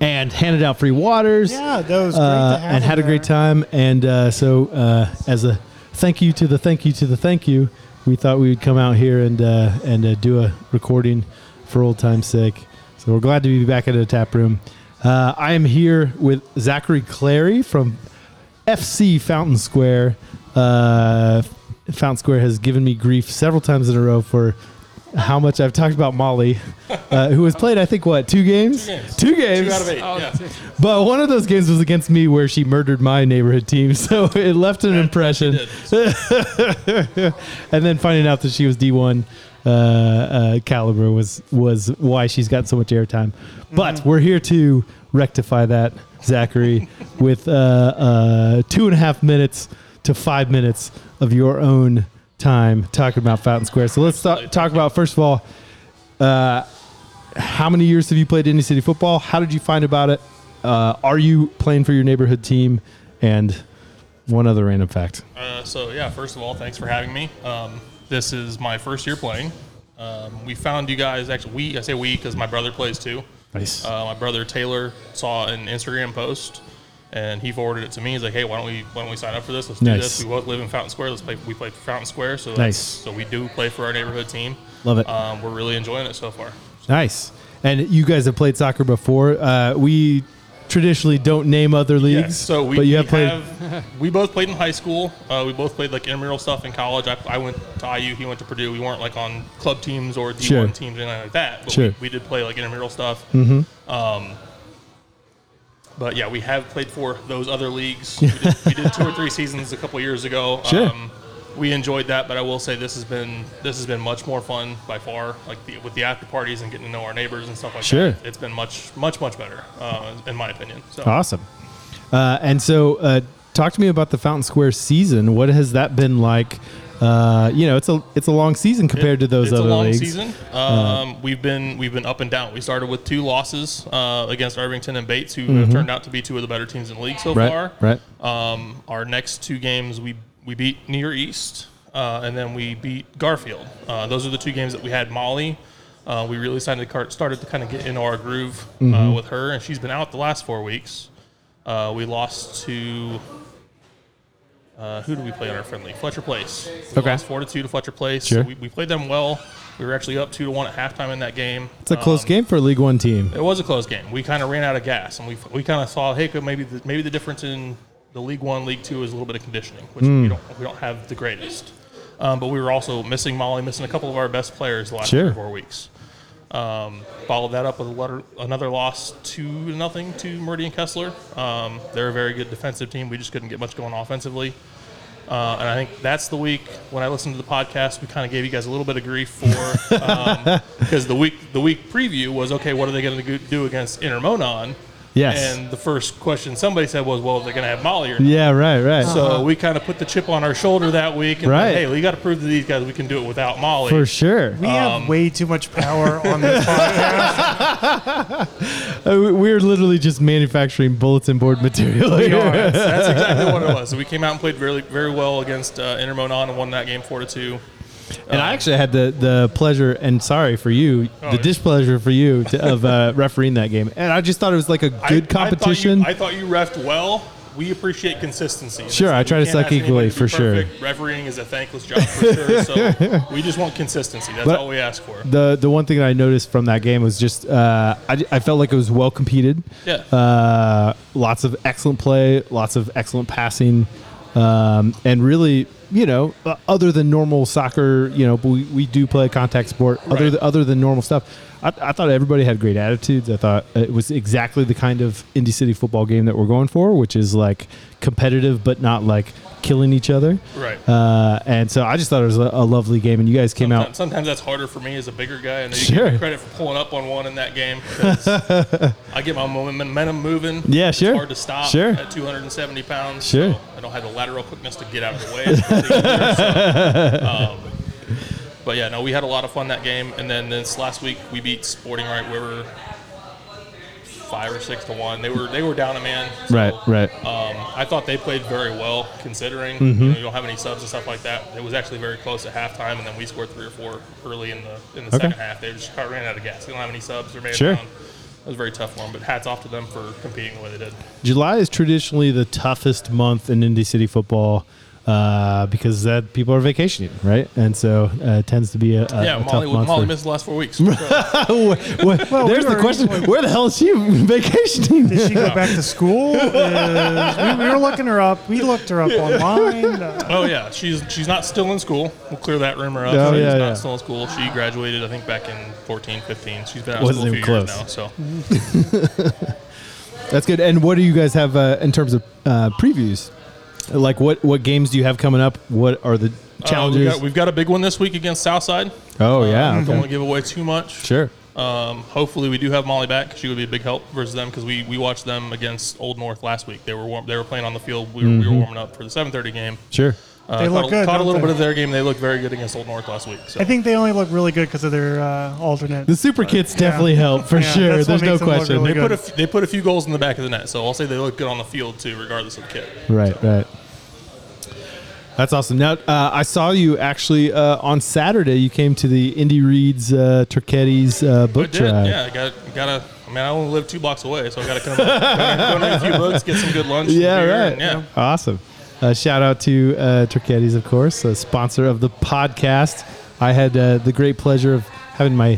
and handed out free waters. yeah, that was great uh, to have and had a great time. And uh, so, uh, as a thank you to the thank you to the thank you, we thought we would come out here and uh, and uh, do a recording for old time's sake. So we're glad to be back at a tap room. Uh, I am here with Zachary Clary from FC Fountain Square. Uh, Fountain Square has given me grief several times in a row for how much I've talked about Molly, uh, who has played, I think, what, two games? Two games. Two out of eight. Oh, yeah. But one of those games was against me where she murdered my neighborhood team. So it left an impression. and then finding out that she was D1 uh, uh, caliber was, was why she's got so much airtime. But we're here to rectify that, Zachary, with uh, uh, two and a half minutes to five minutes of your own time talking about Fountain Square. So let's talk, talk about, first of all, uh, how many years have you played Indy City football? How did you find about it? Uh, are you playing for your neighborhood team? And one other random fact. Uh, so yeah, first of all, thanks for having me. Um, this is my first year playing. Um, we found you guys actually. We I say we because my brother plays too. Nice. Uh, my brother Taylor saw an Instagram post, and he forwarded it to me. He's like, "Hey, why don't we why don't we sign up for this? Let's do this. We both live in Fountain Square. Let's play. We play for Fountain Square. So Nice. So we do play for our neighborhood team. Love it. Um, we're really enjoying it so far. nice. And you guys have played soccer before. Uh, we traditionally don't name other leagues, Yeah, so we, but you have played. have- we both played in high school. Uh, we both played like intramural stuff in college. I, I went to IU. He went to Purdue. We weren't like on club teams or D1 Sure. teams or anything like that. But Sure. we, we did play like intramural stuff. Mhm. Um, but yeah, we have played for those other leagues. We did, we did two or three seasons a couple years ago. Sure. Um, we enjoyed that, but I will say this has been this has been much more fun by far. Like the, with the after parties and getting to know our neighbors and stuff like Sure. that. It's been much much much better, uh, in my opinion. So Awesome. Uh, and so, uh, talk to me about the Fountain Square season. What has that been like? Uh, you know, it's a it's a long season compared to those other. it's other a long leagues. season. Um, we've been we've been up and down. We started with two losses uh, against Irvington and Bates, who have turned out to be two of the better teams in the league so Mm-hmm. Right, far. right. Um, our next two games, we we beat Near East, uh, and then we beat Garfield. Uh, those are the two games that we had Molly. Uh, we really started to, started to kind of get into our groove Mm-hmm. uh, with her, and she's been out the last four weeks. Uh, we lost to uh, who do we play on our friendly? Fletcher Place. We Okay. lost four to two to Fletcher Place. Sure. We, we played them well. We were actually up two to one at halftime in that game. It's a close Um, game for a League One team. It was a close game. We kind of ran out of gas, and we, we kind of saw, hey, maybe the, maybe the difference in the League One, League Two is a little bit of conditioning, which Hmm. we don't we don't have the greatest. Um, but we were also missing Molly, missing a couple of our best players the last Sure. three or four weeks. Um, followed that up with a letter, another loss to nothing to Meridian Kessler. Um, they're a very good defensive team. We just couldn't get much going offensively. Uh, and I think that's the week when I listened to the podcast, we kind of gave you guys a little bit of grief for because the week the week preview was okay. What are they going to do against Intermonon? Yes. And the first question somebody said was, "Well, they're going to have Molly or not?" Yeah, right, right. So we kind of put the chip on our shoulder that week, and Right. hey, we got to prove to these guys we can do it without Molly. For sure. We have way too much power on this podcast. Uh, we- we're literally just manufacturing bulletin board material. We here. are. That's, that's exactly what it was. So we came out and played very, very well against uh, Intermonon and won that game four to two. And I actually had the, the pleasure and sorry for you, Oh, the displeasure for you to, of uh, refereeing that game. And I just thought it was like a good competition. I thought, you, I thought you refed well. We appreciate consistency. Sure, I try to suck equally, to for sure. perfect. Refereeing is a thankless job for sure. So we just want consistency. That's But all we ask for. the the one thing that I noticed from that game was just uh, I, I felt like it was well competed. Yeah. Uh, lots of excellent play, lots of excellent passing, um, and really, you know, uh, other than normal soccer, you know, we, we do play a contact sport. Other Right. th- other than normal stuff, I, I thought everybody had great attitudes. I thought it was exactly the kind of Indy City football game that we're going for, which is like competitive but not like killing each other. Right. Uh, and so I just thought it was a, a lovely game, and you guys came out. Sometimes, sometimes that's harder for me as a bigger guy. And you Sure. credit for pulling up on one in that game. I get my momentum moving. Yeah, it's sure. hard to stop Sure. at 270 pounds. Sure. so I don't have the lateral quickness to get out of the way. as quickly either, so, um, but yeah, no, we had a lot of fun that game. And then this last week we beat Sporting Right River five or six to one. They were they were down a man. so, Right, right. Um, I thought they played very well considering Mhm. you, know, you don't have any subs and stuff like that. It was actually very close at halftime, and then we scored three or four early in the in the Okay. second half. They just ran out of gas. They don't have any subs. They're man Sure. down. It was very tough for them, but hats off to them for competing the way they did. July is traditionally the toughest month in Indy City football uh, because that people are vacationing, right? And so uh, it tends to be a, a, yeah, a Molly, tough month. Molly for- missed the last four weeks. What- what- Well, we there's the were- question: Where the hell is she vacationing? Did she go back to school? Uh, we, we were looking her up. We looked her up online. Uh, oh yeah, she's she's not still in school. We'll clear that rumor up. Oh, she's yeah, not yeah. still in school. She graduated, I think, back in 14, 15. She's been out Wasn't school a few even years close. now. So That's good. And what do you guys have uh, in terms of uh, previews? Like what what games do you have coming up? What are the Uh, challenges? we've, got, we've got a big one this week against Southside. Oh, yeah, Uh, okay. Don't want to give away too much. Sure. Um, hopefully, we do have Molly back. She would be a big help versus them because we, we watched them against Old North last week. They were warm, they were playing on the field. We were, we were warming up for the 7:30 game. Sure. Uh, They look caught, good, A, caught a little they? bit of their game. They looked very good against Old North last week. So. I think they only look really good because of their uh, alternate. The super kits Yeah. definitely help for Yeah, sure. There's no makes them look question. really they put a f- they put a few goals in the back of the net. So I'll say they look good on the field too, regardless of kit. Right, right. That's awesome. Now, uh, I saw you actually uh, on Saturday. You came to the Indy Reads uh, Turchetti's uh, book I did. drive. Yeah, I got gotta. I mean, I only live two blocks away, so I gotta come go and read a few books, get some good lunch. Yeah, right. and yeah. Awesome. Uh, shout out to uh, Turchetti's, of course, a sponsor of the podcast. I had uh, the great pleasure of having my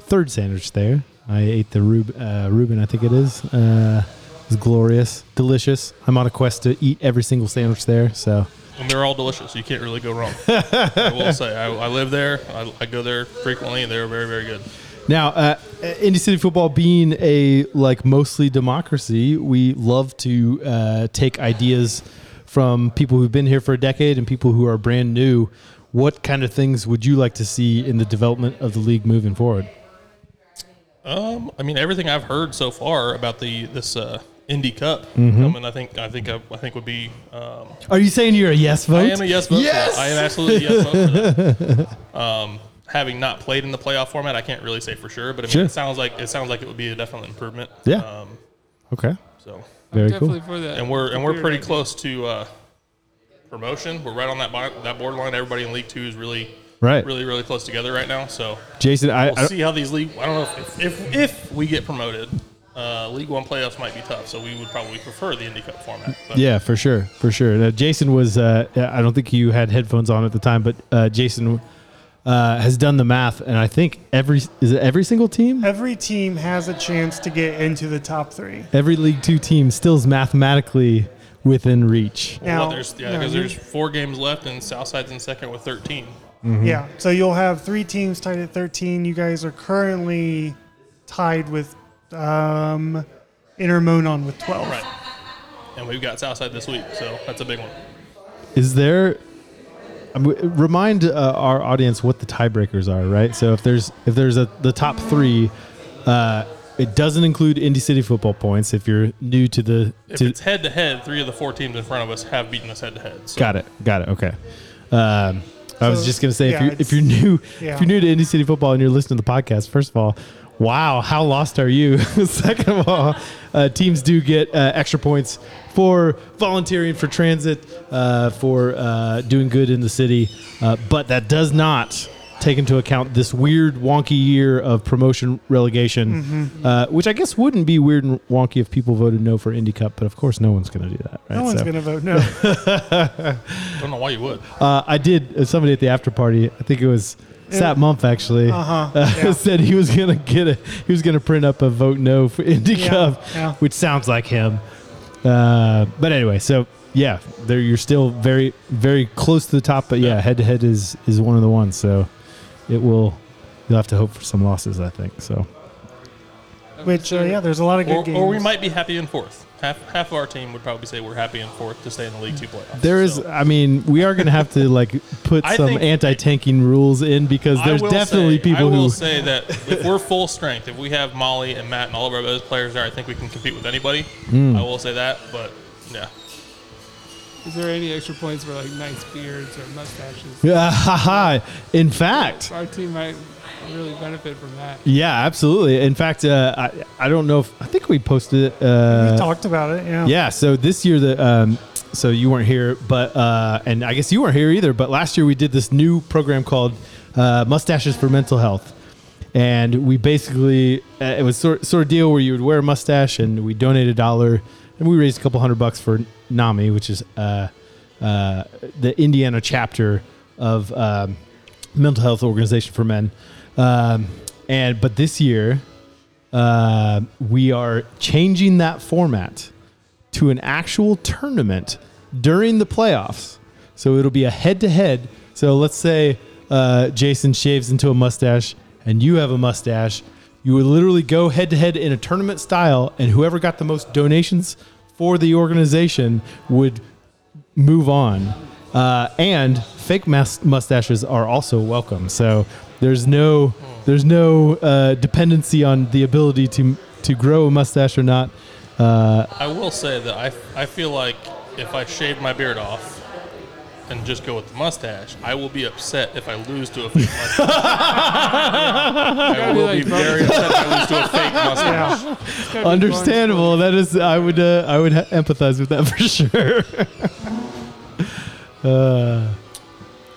third sandwich there. I ate the Rub- uh, Reuben, I think it is. Uh, it was glorious, delicious. I'm on a quest to eat every single sandwich there. So And they're all delicious. You can't really go wrong. I will say, I, I live there. I, I go there frequently, and they're very, very good. Now, uh, Indy City football being a like mostly democracy, we love to uh, take ideas from people who've been here for a decade and people who are brand new. What kind of things would you like to see in the development of the league moving forward? Um, I mean, everything I've heard so far about the this uh, Indy Cup Mhm. coming, I think, I think, I, I think would be. Um, Are you saying you're a yes vote? I am a yes vote. Yes! I am absolutely a yes vote for that. Um, having not played in the playoff format, I can't really say for sure, but I mean, Sure. it sounds like it sounds like it would be a definite improvement. Yeah. Um, Okay. So Very definitely cool. for that. and we're and we're pretty idea. close to uh, promotion. We're right on that bi- that borderline. Everybody in League Two is really Right. really really close together right now. So Jason, I- we'll I- see how these league. I don't know if if, if we get promoted, uh, League One playoffs might be tough. So we would probably prefer the Indy Cup format. But Yeah, for sure, for sure. Now, Jason was. Uh, I don't think you had headphones on at the time, but uh, Jason uh, has done the math, and I think every is it every single team, Every team has a chance to get into the top three. every League Two team still is mathematically within reach. Well, Now- there's yeah, because you- there's four games left, and Southside's in second with 13. Mhm. Yeah. So you'll have three teams tied at 13. You guys are currently tied with um, Intermonon with 12. Right. And we've got Southside this week, so that's a big one. Is there? um, w- Remind uh, our audience what the tiebreakers are, right? So if there's if there's a the top three, uh, it doesn't include Indy City football points. If you're new to the If to, it's head to head, three of the four teams in front of us have beaten us head to head. So got it, got it. Okay. Um, I was just gonna say yeah, if you're if you're new yeah. if you're new to Indy City football and you're listening to the podcast, first of all, wow, how lost are you? Second of all, uh, teams do get uh, extra points for volunteering for transit, uh, for uh, doing good in the city, uh, but that does not take into account this weird wonky year of promotion relegation, Mhm. uh, which I guess wouldn't be weird and wonky if people voted no for Indy Cup, but of course no one's going to do that. Right? No one's So- going to vote no. don't know why you would. uh, I did. Uh, somebody at the after party. I think it was Sat Mumph actually. Uh-huh, uh, yeah. said he was gonna get a. He was gonna print up a vote no for Indy Yeah, Cup, yeah. which sounds like him. Uh, but anyway, so yeah, there you're still very very close to the top. But yeah, head to head is is one of the ones. So it will. You'll have to hope for some losses. I think so. Which, uh, yeah, there's a lot of good or, games. or we might be happy in fourth. Half half of our team would probably say we're happy in fourth to stay in the League Two playoffs. There is, I mean, we are going to have to like put I some think- anti-tanking rules in because I there's will definitely say- people I will who say that if we're full strength, if we have Molly and Matt and all of our those players there, I think we can compete with anybody. Mm. I will say that, but yeah. Is there any extra points for like nice beards or mustaches? Yeah, haha. In fact, our team might really benefit from that. Yeah, absolutely. In fact, uh, I I don't know if I think we posted it. Uh, we talked about it, yeah. yeah. So this year the um, so you weren't here, but uh, and I guess you weren't here either. But last year we did this new program called uh, Mustaches for Mental Health, and we basically uh, it was sort sort of deal where you would wear a mustache, and we donate a dollar, and we raised a couple hundred bucks for NAMI, which is uh, uh, the Indiana chapter of um, mental health organization for men. Um, and but this year, uh, we are changing that format to an actual tournament during the playoffs. So it'll be a head to head. So let's say uh, Jason shaves into a mustache and you have a mustache. You would literally go head to head in a tournament style, and whoever got the most donations for the organization would move on. Uh, and fake mas- mustaches are also welcome. So there's no there's no uh, dependency on the ability to to grow a mustache or not. Uh, I will say that I, I feel like if I shave my beard off and just go with the mustache, I will be upset if I lose to a fake mustache. I will be very upset if I lose to a fake mustache. understandable. That is, I would uh, I would ha- empathize with that for sure. uh,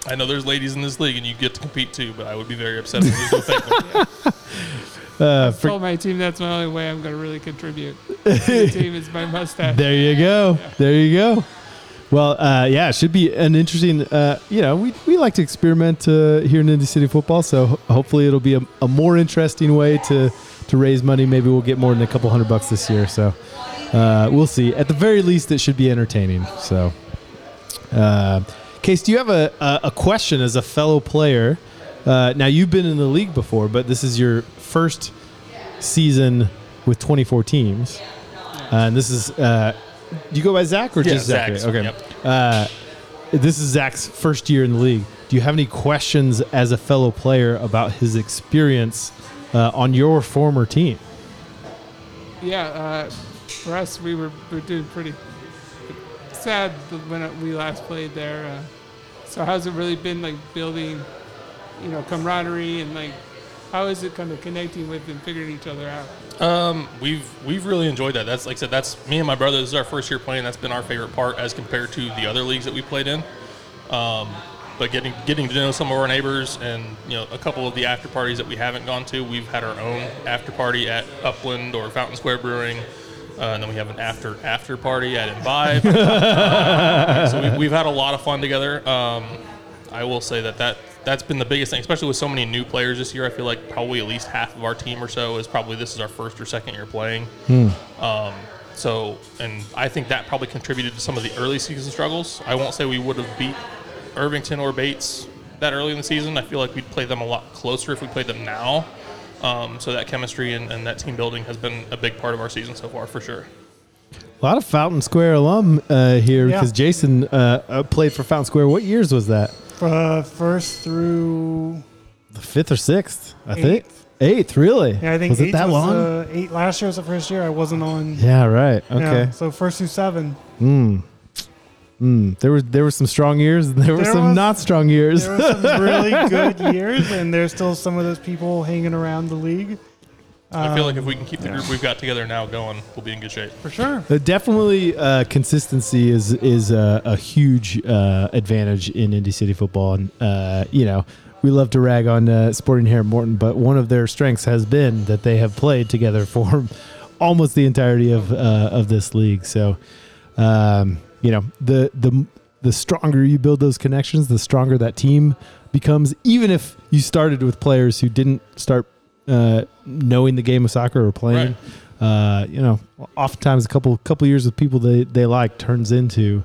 I know there's ladies in this league and you get to compete too, but I would be very upset if you lose to a uh, I for- told my team that's my only way I'm going to really contribute. to the team is my mustache. There you go. There you go. Well, uh, yeah, it should be an interesting. Uh, you know, we, we like to experiment uh, here in Indy City football, so hopefully it'll be a, a more interesting way to to raise money. Maybe we'll get more than a couple hundred bucks this year. So uh, we'll see. At the very least, it should be entertaining. So, uh, Case, do you have a, a, a question as a fellow player? Uh, now you've been in the league before, but this is your first season with 24 teams, uh, and this is. Uh, do you go by Zach or Yeah, just Zach? Zach's, Okay. yep. Uh, this is Zach's first year in the league. Do you have any questions as a fellow player about his experience uh, on your former team? Yeah, uh, for us, we were, we were doing pretty sad when we last played there. So how's it really been like building, you know, camaraderie and like how is it kind of connecting with and figuring each other out? Um, we've we've really enjoyed that. That's like I said, that's me and my brother. This is our first year playing. That's been our favorite part as compared to the other leagues that we played in. Um, but getting getting to know some of our neighbors and you know a couple of the after parties that we haven't gone to. We've had our own after party at Upland or Fountain Square Brewing. Uh, and then we have an after after party at Imbibe. Uh, so we, we've had a lot of fun together. Um, I will say that, that that's been the biggest thing, especially with so many new players this year. I feel like probably at least half of our team or so is probably this is our first or second year playing. Hmm. Um, so, and I think that probably contributed to some of the early season struggles. I won't say we would have beat Irvington or Bates that early in the season. I feel like we'd play them a lot closer if we played them now. Um, so that chemistry and, and that team building has been a big part of our season so far, for sure. A lot of Fountain Square alum uh, here Yeah. because Jason uh, uh, played for Fountain Square. What years was that? Uh, first through The fifth or sixth? I think Eighth. eighth. Really? yeah, I think was it eighth that was, long? Uh, eight last year was the first year I wasn't on. yeah. Right. Yeah, Okay. so first through seven. Mm. Mm. There were there were some strong years. and There were some was- not strong years. There were some really good years, and there's still some of those people hanging around the league. I feel like if Um, we can keep the group we've got together now going, we'll be in good shape. For sure. Uh, definitely, uh, consistency is is a, a huge uh, advantage in Indy City football, and uh, you know we love to rag on uh, Sporting Herron Morton, but one of their strengths has been that they have played together for almost the entirety of uh, of this league. So, um, you know the the the stronger you build those connections, the stronger that team becomes. Even if you started with players who didn't start uh, knowing the game of soccer or playing. Uh, you know, oftentimes a couple couple years with people they, they like turns into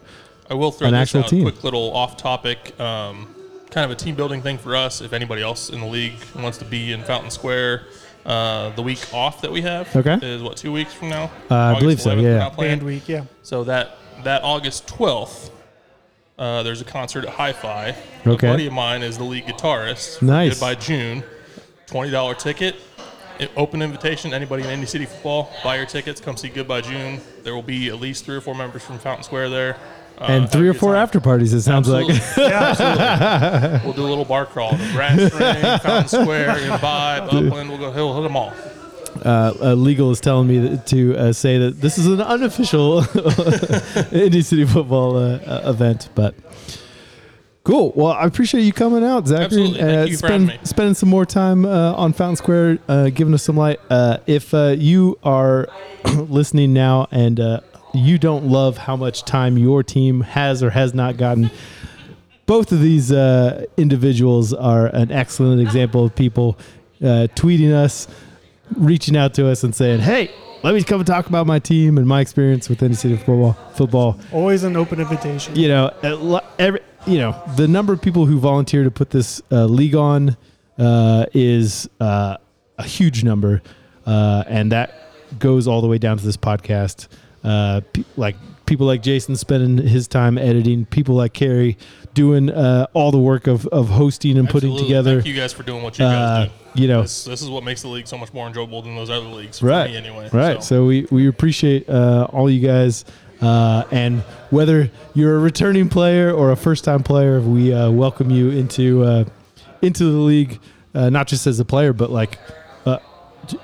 I will throw an this actual out, team. quick little off-topic, um, kind of a team building thing for us. If anybody else in the league wants to be in Fountain Square, uh, the week off that we have Okay. is what two weeks from now. Uh, I believe so, 11th, we're yeah. not. Band week, yeah. So that that August twelfth, uh, there's a concert at Hi-Fi. Okay. A buddy of mine is the lead guitarist. Nice. Goodbye June, twenty dollar ticket. Open invitation. Anybody in Indy City football, buy your tickets. Come see Goodbye June. There will be at least three or four members from Fountain Square there. Uh, and three or four time. after parties. It sounds like. Yeah, absolutely. we'll do a little bar crawl. The Brass Ring, Fountain Square, Imbibe, Upland. We'll go. He'll hit them all. Uh, uh, legal is telling me to uh, say that this is an unofficial Indy City football uh, uh, event, but cool. Well, I appreciate you coming out, Zachary. Absolutely. Thank uh, you for spend- having me. spending some more time uh, on Fountain Square, uh, giving us some light. Uh, if uh, you are listening now and uh, you don't love how much time your team has or has not gotten. Both of these uh, individuals are an excellent example of people uh, tweeting us, reaching out to us, and saying, "Hey, let me come and talk about my team and my experience with City football." Football, Always an open invitation. you know, every, you know, the number of people who volunteer to put this uh, league on uh, is uh, a huge number, uh, and that goes all the way down to this podcast. Uh, pe- like people like Jason spending his time editing, people like Carrie doing uh, all the work of, of hosting and putting together. Thank you guys for doing what you guys Uh, do. you know, this, this is what makes the league so much more enjoyable than those other leagues. For right me anyway. right So. so, we, we appreciate uh, all you guys uh, and whether you're a returning player or a first time player we uh, welcome you into uh, into the league uh, not just as a player but like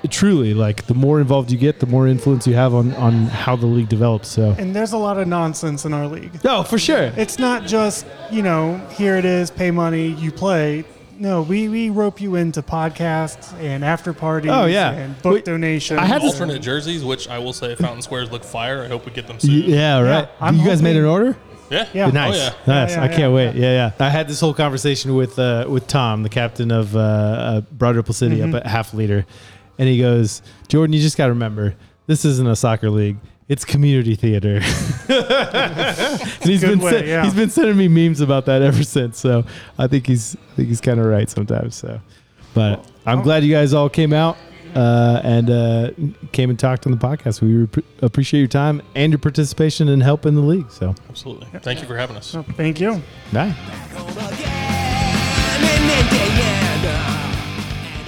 truly like the more involved you get the more influence you have on on how the league develops so And there's a lot of nonsense in our league. no for sure It's not just, you know, here it is, pay money, you play. No, we, we rope you into podcasts and after parties Oh, yeah. and book Wait, donations. I had this- alternate jerseys, which I will say Fountain Squares look fire. I hope we get them Y- soon. yeah right I'm you guys made an order Yeah. Yeah. Nice, Oh, yeah. nice. Yeah, I can't yeah, wait. Yeah. yeah, I had this whole conversation with uh, with Tom, the captain of uh, uh, Broad Ripple City Mm-hmm. up at Half Liter, and he goes, "Jordan, you just got to remember, this isn't a soccer league." It's community theater, and he's good been way, sen- yeah. he's been sending me memes about that ever since. So I think he's I think he's kind of right sometimes. So, but I'm glad you guys all came out uh, and uh, came and talked on the podcast. We rep- appreciate your time and your participation and help in the league. So, Absolutely. Thank you for having us. So, thank you. bye.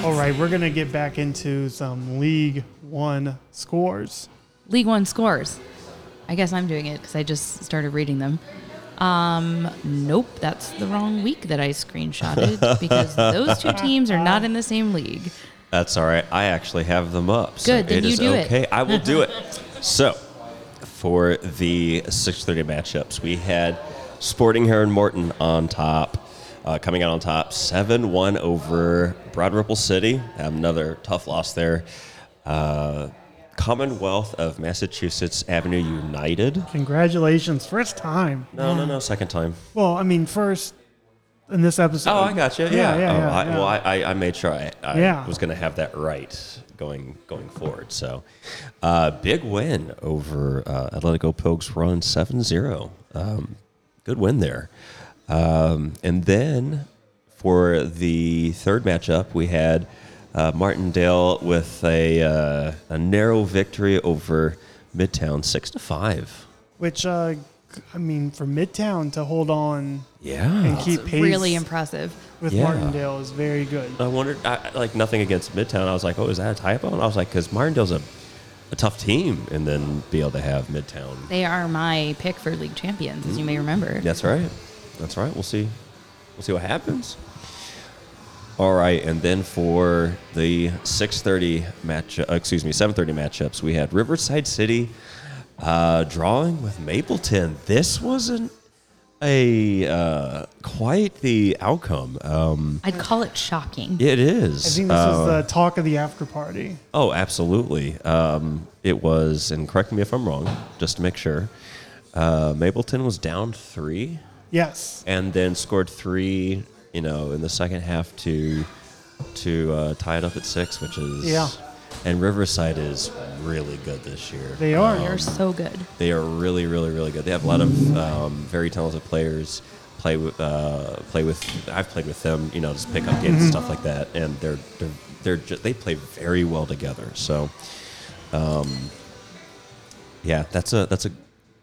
All right, we're going to get back into some League One scores. League One scores. I guess I'm doing it because I just started reading them. Um, nope, that's the wrong week that I screenshotted because those two teams are not in the same league. That's all right. I actually have them up. So Good, then it you is do it. okay. I will do it. So, for the 6:30 matchups, we had Sporting Herron Morton on top, uh, coming out on top, seven-one over Broad Ripple City. Another tough loss there. Uh, Commonwealth of Massachusetts Avenue United. Congratulations, first time. No, no, no, second time. Well, I mean, first in this episode. Oh, I got you. Yeah. Yeah, yeah, oh, yeah, I, yeah. Well, I, I, I made sure I, I was going to have that right going going forward. So, uh, big win over uh, Atletico Pogues Run 7 0. Um, good win there. Um, and then for the third matchup, we had uh, Martindale with a uh, a narrow victory over Midtown, six to five. Which, uh, I mean, for Midtown to hold on Yeah. and keep pace Really impressive. with Yeah. Martindale is very good. I wondered, I, like nothing against Midtown. I was like, oh, is that a typo? And I was like, because Martindale's a, a tough team, and then be able to have Midtown. They are my pick for league champions, as you may remember. That's right. That's right. We'll see. We'll see what happens. All right, and then for the 6:30 match, uh, excuse me, 7:30 matchups, we had Riverside City uh, drawing with Mapleton. This wasn't a uh, quite the outcome. Um, I'd call it shocking. it is. I think this Uh, is the talk of the after party. Oh, absolutely. Um, it was, and correct me if I'm wrong, just to make sure. Uh, Mapleton was down three Yes. and then scored three, you know, in the second half to to uh, tie it up at six, which is Yeah. And Riverside is really good this year. They are. They're so good. They are really, really, really good. They have a lot of um, very talented players. Play with, uh, play with. I've played with them. You know, just pick up games and stuff like that, and they're they're they're ju- they play very well together. So, um, yeah, that's a that's a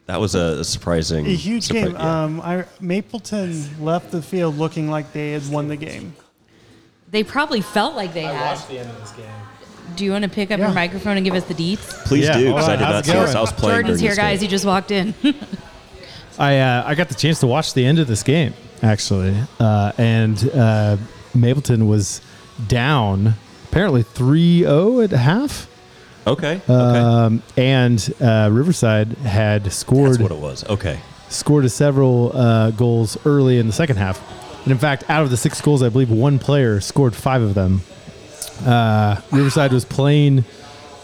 that was a surprising, A huge surpri- game. yeah. Um, I, Mapleton left the field looking like they had won the game. They probably felt like they had. the end of this game. Do you want to pick up Yeah. your microphone and give us the deets? Please Yeah, do, hold because I did not it see this. I was playing. Jordan's here, guys. game. He just walked in. I uh, I got the chance to watch the end of this game actually, uh, and uh, Mapleton was down apparently 3-0 at half. Okay. Okay. Um, and uh, Riverside had scored That's what it was. Okay. scored several uh, goals early in the second half. And in fact, out of the six goals, I believe one player scored five of them. Uh, Riverside was playing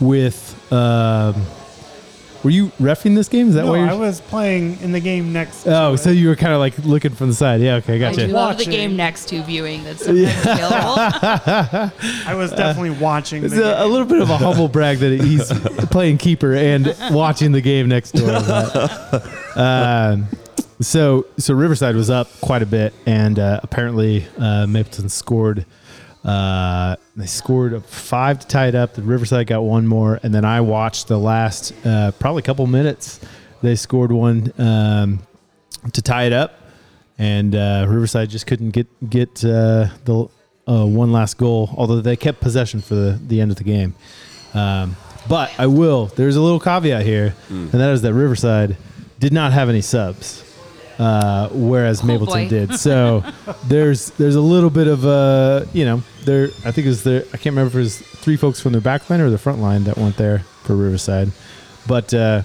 with. Were you refing this game? Is that No, why you're? I was playing in the game next. oh, to so it. you were kind of like looking from the side. Yeah, okay, I gotcha. do love the game next to viewing that's sometimes available. I was definitely watching. It's the a, a little bit of a humble brag that he's playing keeper and watching the game next door. Um, so so Riverside was up quite a bit, and uh, apparently uh, Mapleton scored. Uh, they scored five to tie it up. The Riverside got one more, and then I watched the last uh, probably couple minutes. They scored one um, to tie it up, and uh, Riverside just couldn't get get uh, the uh, one last goal. Although they kept possession for the, the end of the game. Um, but I will. There's a little caveat here, and that is that Riverside did not have any subs, uh, whereas Mapleton boy. did. So there's there's a little bit of uh, you know there. I think it was there. I can't remember if it was three folks from the back line or the front line that went there for Riverside, but. Uh,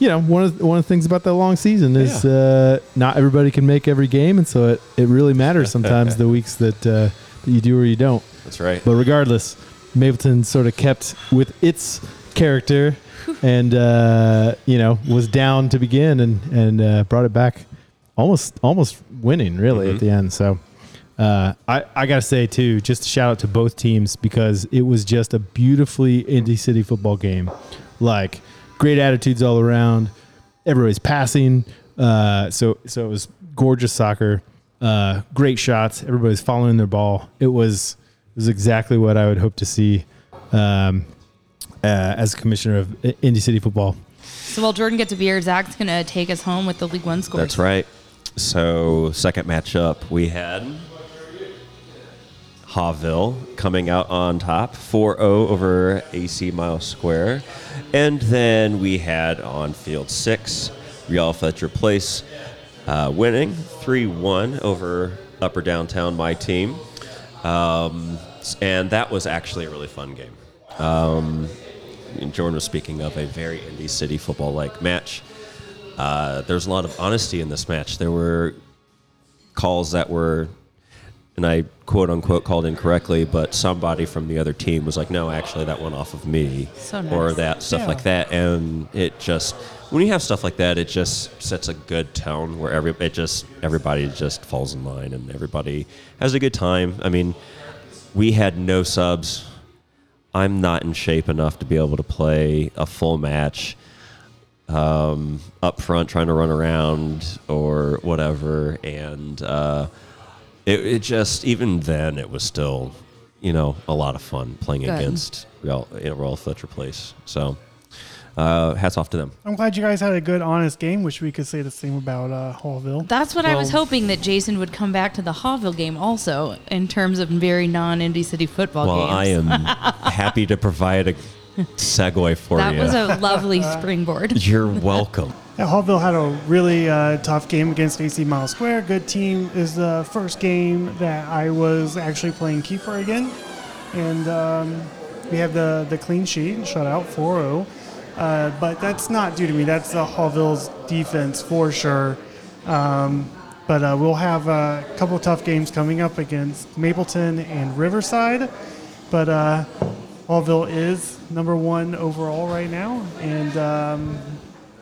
you know, one of the, one of the things about that long season is uh, not everybody can make every game, and so it, it really matters sometimes the weeks that uh, that you do or you don't. That's right. But regardless, Mapleton sort of kept with its character, and uh, you know was down to begin and and uh, brought it back, almost almost winning really at the end. So. Uh, I, I gotta say too, just a shout out to both teams because it was just a beautifully Indy City football game. Like great attitudes all around. Everybody's passing. Uh, so so it was gorgeous soccer. Uh, great shots. Everybody's following their ball. It was it was exactly what I would hope to see um, uh, as commissioner of I- Indy City football. so while Jordan gets a beer, Zach's going to take us home with the League One scores. That's right. So second matchup, we had Haughville coming out on top, 4-0 over AC Mile Square. And then we had on field six, Real Fletcher Place uh, winning 3-1 over Upper Downtown, my team. Um, and that was actually a really fun game. Um, Jordan was speaking of a very Indy City football-like match. Uh, there's a lot of honesty in this match. There were calls that were, and I quote unquote called incorrectly, but somebody from the other team was like, "No, actually, that went off of me," So nice. or that stuff Yeah. like that. And it just, when you have stuff like that, it just sets a good tone where every it just everybody just falls in line and everybody has a good time. I mean, we had no subs. I'm not in shape enough to be able to play a full match um, up front trying to run around or whatever. And uh, it, it just even then it was still, you know, a lot of fun playing Good. against Real, you know, Royal Fletcher Place. So, uh, hats off to them. I'm glad you guys had a good, honest game. Wish we could say the same about uh, Haughville. That's what I was hoping that Jason would come back to the Haughville game also in terms of very non-Indy City football Well, games. I am happy to provide a segue for that you. was a lovely springboard. You're welcome. Yeah, Haughville had a really uh, tough game against AC Mile Square. Good team is the first game that I was actually playing keeper again, and um, we have the the clean sheet shutout 4-0. Uh, but that's not due to me. That's the Haughville's defense for sure. Um, but uh, we'll have a couple tough games coming up against Mapleton and Riverside. But uh, Haughville is number one overall right now, and um,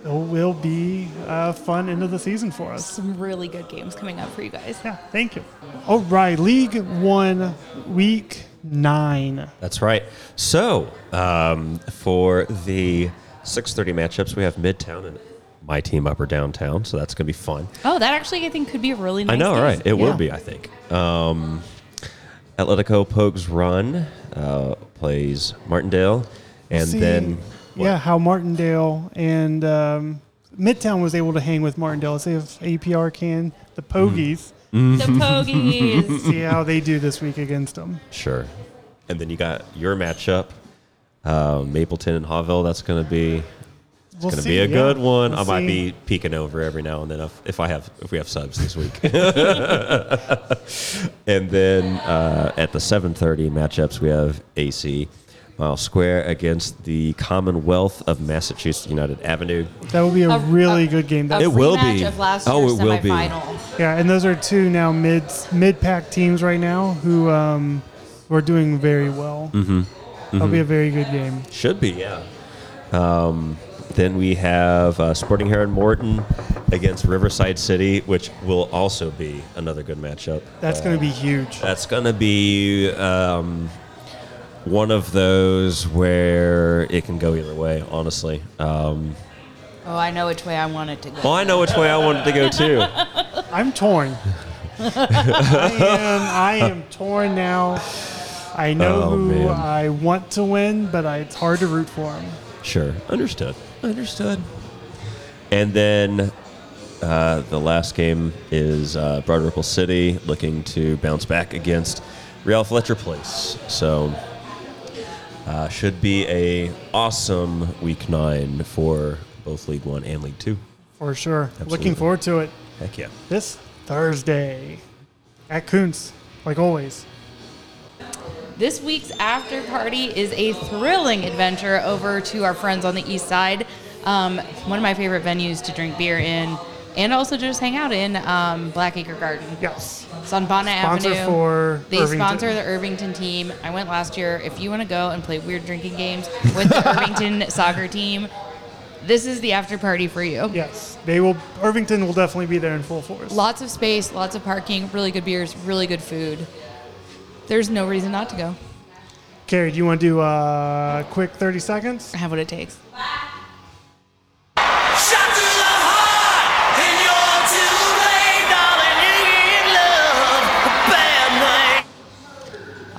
it will be a fun end of the season for us. Some really good games coming up for you guys. Yeah, thank you. All right, League One, Week Nine. That's right. So, um, for the 6:30 matchups, we have Midtown and my team upper downtown. So that's going to be fun. Oh, that actually I think could be a really nice. I know, game. right? It will be, I think. Um, Atletico Pogues Run uh, plays Martindale, and See, then yeah, how Martindale and um, Midtown was able to hang with Martindale. Let's see if APR can. The Pogies. Mhm. The Pogies. see how they do this week against them. sure, and then you got your matchup, uh, Mapleton and Haughville. That's going to be. It's We'll going to see, be a yeah. good one. We'll I might see. be peeking over every now and then if, if I have if we have subs this week. and then uh, at the 7:30 matchups, we have AC Mile Square against the Commonwealth of Massachusetts United Avenue. That will be a, A- really good game. That It will be. Of last Oh, year's it will be. Yeah, and those are two now mid mid pack teams right now who um, are doing very well. Mm-hmm. That'll be a very good game. Should be, yeah. Um, then we have uh, Sporting Herron Morton against Riverside City, which will also be another good matchup. That's going to be huge. That's going to be um, one of those where it can go either way, honestly. Um, Oh, I know which way I want it to go. well, I know which way I want it to go, too. I'm torn. I am I am torn now. I know Oh, who man. I want to win, but I, it's hard to root for him. Sure. Understood. Understood. And then uh, the last game is uh, Broad Ripple City looking to bounce back against Real Fletcher Place. So uh, should be a awesome week nine for both League One and League Two. For sure. Absolutely. Looking forward to it. Heck yeah. This Thursday at Kuntz, like always. This week's after party is a thrilling adventure over to our friends on the east side. Um, one of my favorite venues to drink beer in and also just hang out in um, Blackacre Garden. Yes. It's on Bonnet Sponsor Avenue. for they Irvington. sponsor the Irvington team. I went last year. If you want to go and play weird drinking games with the Irvington soccer team, this is the after party for you. Yes. They will Irvington will definitely be there in full force. Lots of space, lots of parking, really good beers, really good food. There's no reason not to go. Carrie, do you want to do a quick 30 seconds? I have what it takes.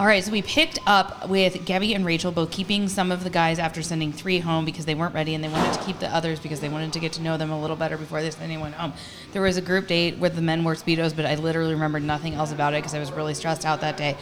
Right, so we picked up with Gabby and Rachel both keeping some of the guys after sending three home because they weren't ready and they wanted to keep the others because they wanted to get to know them a little better before they sent anyone home. There was a group date where the men wore Speedos, but I literally remembered nothing else about it because I was really stressed out that day.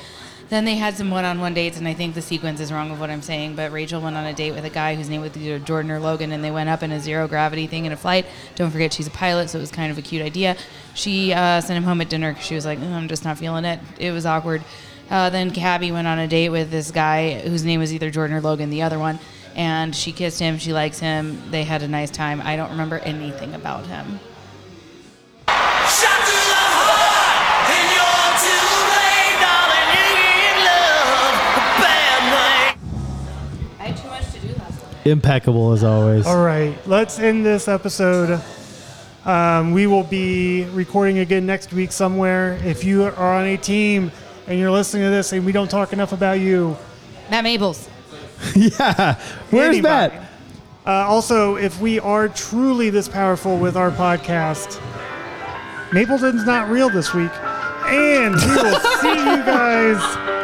Then they had some one on one dates, and I think the sequence is wrong of what I'm saying, but Rachel went on a date with a guy whose name was either Jordan or Logan, and they went up in a zero gravity thing in a flight. Don't forget, she's a pilot, so it was kind of a cute idea. She uh, sent him home at dinner because she was like, "Mm, I'm just not feeling it. It was awkward. Uh, then Gabby went on a date with this guy whose name was either Jordan or Logan, the other one, and she kissed him. She likes him. They had a nice time. I don't remember anything about him. I had too much to do last night. Impeccable as always. All right, let's end this episode. Um, we will be recording again next week somewhere. If you are on a team and you're listening to this and we don't talk enough about you, Matt Maples. yeah. Where's anybody. Matt? Uh, also, if we are truly this powerful with our podcast, Mapleton's not real this week. And we will see you guys.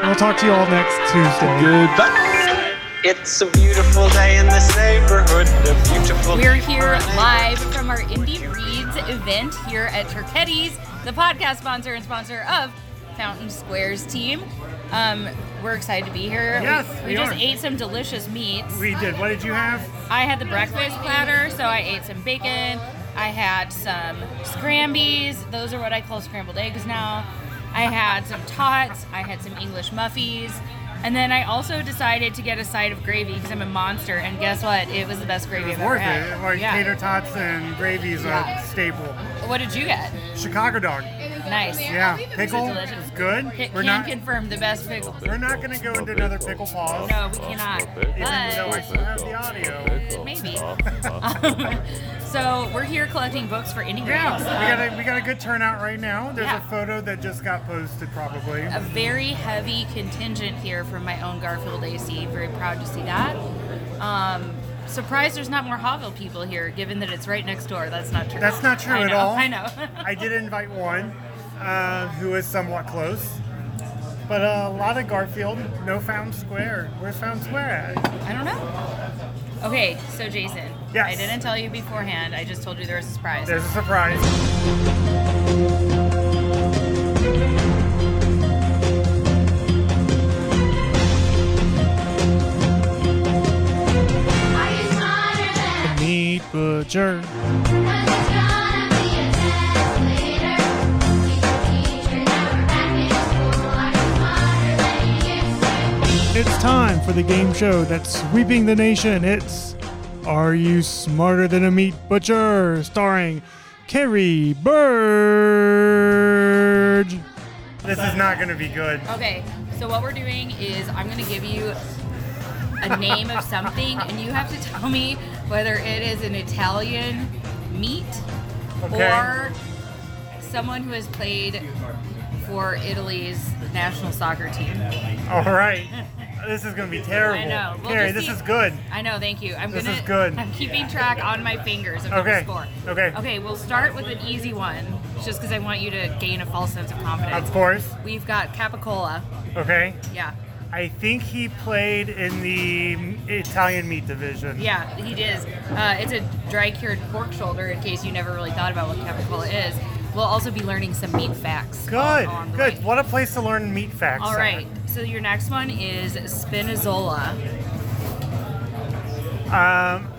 We'll talk to you all next Tuesday. Goodbye. It's a beautiful day in this neighborhood. A beautiful We're here for a neighbor. live from our Indy Reads event here at Turchetti's, the podcast sponsor and sponsor of Fountain Squares team. Um, we're excited to be here. Yes, we, we just are. ate some delicious meats. We did. What did you have? I had the breakfast platter, so I ate some bacon. I had some scrambies. Those are what I call scrambled eggs now. I had some tots. I had some English muffies. And then I also decided to get a side of gravy because I'm a monster. And guess what? It was the best gravy It's I've ever worth had. it. Like yeah. tater tots and gravy is Yeah. a staple. What did you get? Chicago dog. Nice. Yeah, pickle is good. Ca- We're can not. confirm the best pickle. We're not going to go into another pickle pause. No, we cannot. Even though I But still have the audio. maybe. So we're here collecting books for Indy Yeah, reads. we got a we got a good turnout right now. There's Yeah. a photo that just got posted, probably. a very heavy contingent here from my own Garfield AC. Very proud to see that. Um, surprised there's not more Haughville people here, given that it's right next door. That's not true. That's not true I at know, all. I know. I did invite one uh, who is somewhat close, but uh, a lot of Garfield. No Fountain Square. Where's Fountain Square at? I don't know. Okay, so Jason. Yes. I didn't tell you beforehand. I just told you there was a surprise. There's a surprise. Meat butcher. It's time for the game show that's sweeping the nation. It's Are You Smarter Than a Meat Butcher? starring Carrie Bird. This is not going to be good. Okay, so what we're doing is I'm going to give you a name of something, and you have to tell me whether it is an Italian meat Okay. or someone who has played for Italy's national soccer team. All right. This is going to be terrible. I know. We'll Carrie, this is good. I know. Thank you. I'm This gonna. is good. I'm keeping track on my fingers of Okay, the score. okay. Okay. We'll start with an easy one, just because I want you to gain a false sense of confidence. Of course. We've got Capicola. Okay. Yeah. I think he played in the Italian meat division. Yeah, he did. Uh, it's a dry cured pork shoulder. In case you never really thought about what capicola is, we'll also be learning some meat facts. Good. Good. way. What a place to learn meat facts. All right. So your next one is Spinazzola. Um,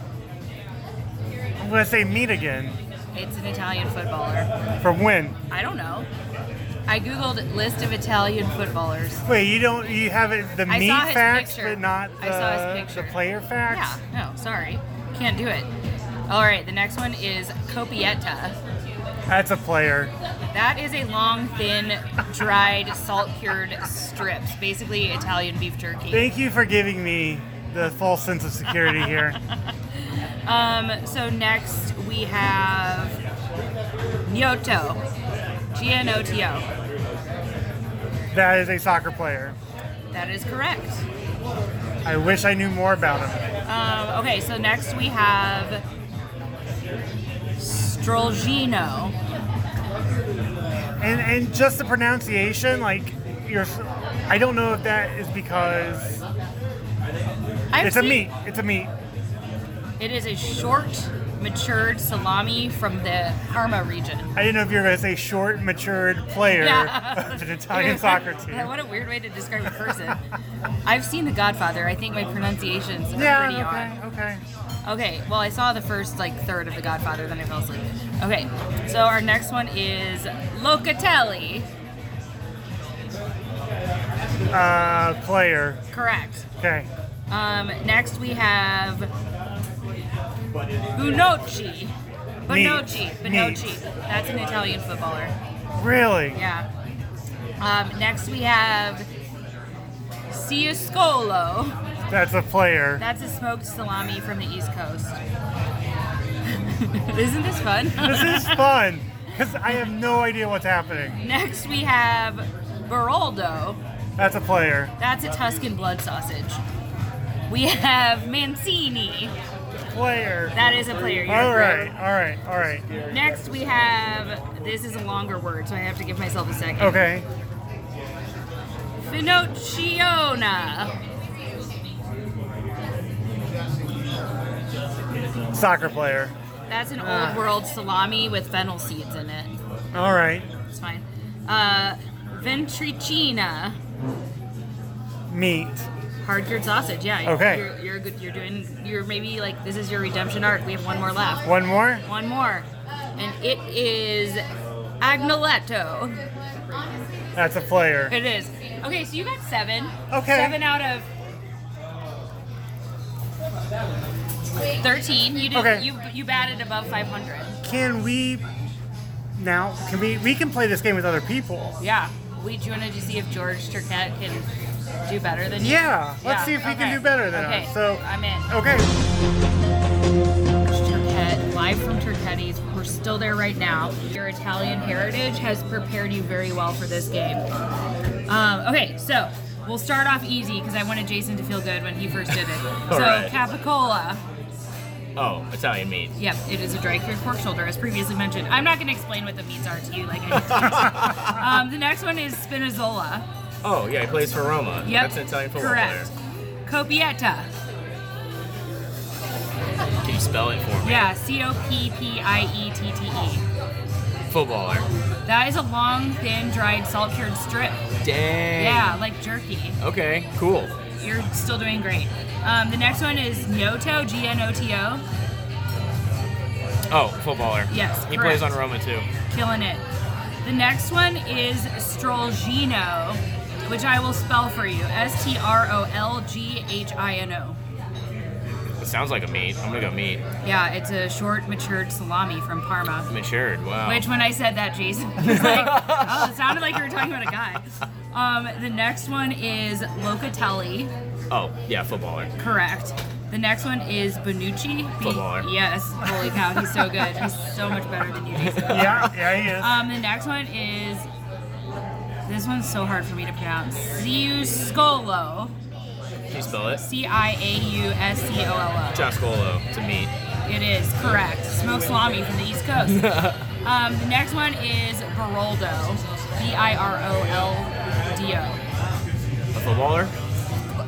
I'm going to say meat again. It's an Italian footballer. From when? I don't know. I googled list of Italian footballers. Wait, you don't. You have it the I meat facts, picture. but not the, I saw his picture. the player facts. Yeah. No, sorry, can't do it. All right. The next one is Copietta. That's a player. That is a long, thin, dried, salt cured strips, basically Italian beef jerky. Thank you for giving me the false sense of security here. Um, so next we have Gnotto. G N O T O. that is a soccer player. That is correct. I wish I knew more about him. Um, okay, so next we have Strolghino. And and just the pronunciation, like you're. I don't know if that is because I've it's a seen- meat. It's a meat. It is a short, matured salami from the Parma region. I didn't know if you were going to say short, matured player Yeah. of an Italian soccer team. What a weird way to describe a person. I've seen The Godfather. I think my pronunciations are Yeah, pretty okay, on. okay. Okay, well, I saw the first like third of The Godfather, then I fell asleep. Okay, so our next one is Locatelli. Uh, player. Correct. Okay. Um, next we have Bonucci. Bonucci. Meat. That's an Italian footballer. Really? Yeah. Um, next we have Ciauscolo. That's a player. That's a smoked salami from the East Coast. Isn't this fun? This is fun because I have no idea what's happening. Next we have Baroldo. That's a player. That's a Tuscan blood sausage. We have Mancini. Player. That is a player. You're All right, all right, all right. Next, we have. This is a longer word, so I have to give myself a second. Okay. Finocchiona. Soccer player. That's an Ah. old world salami with fennel seeds in it. All right. It's fine. Uh, Ventricina. Meat. Hard cured sausage. Yeah. Okay. You're, you're good. You're doing. You're maybe like this is your redemption arc. We have one more left. One more? One more, and it is Agnoletto. That's a player. It is. Okay, so you got seven. Okay. Seven out of thirteen. You did. Okay. You you batted above five hundred. Can we now? Can we? We can play this game with other people. Yeah. We do you want to see if George Turchetti can do better than you? Yeah. Let's see if we can do better than okay. us. So I'm in. okay. Turchetti, live from Turchetti's. We're still there right now. Your Italian heritage has prepared you very well for this game. Um, okay, so we'll start off easy because I wanted Jason to feel good when he first did it. So right. capicola. Oh, Italian meat. Yep, it is a dry cured pork shoulder, as previously mentioned. I'm not going to explain what the meats are to you, like I did um, The next one is Spinazzola. Oh, yeah, he plays for Roma. Yep, That's an Italian football correct. Copietta. Can you spell it for me? Yeah, C O P P I E T T E. Footballer. That is a long, thin, dried, salt cured strip. Dang. Yeah, like jerky. Okay, cool. You're still doing great. Um, the next one is Gnoto, G N O T O. Oh, footballer. Yes, He correct. plays on Roma too. Killing it. The next one is Strolghino, which I will spell for you S T R O L G H I N O. It sounds like a meat. I'm gonna go meat. Yeah, it's a short, matured salami from Parma. Matured. Wow. Which, when I said that, Jason was like, oh, it sounded like you were talking about a guy. Um, the next one is Locatelli. Oh, yeah, footballer. Correct. The next one is Bonucci. B- Footballer. Yes. Holy cow, he's so good. He's so much better than you, Jason. Yeah, yeah, he is. Um, the next one is. This one's so hard for me to pronounce. Ciauscolo. Can you spell it? C I A U S C O L O. Chascolo to meat. It is correct. Smoked salami from the East Coast. um, the next one is Baroldo. B I R O L D O. A footballer?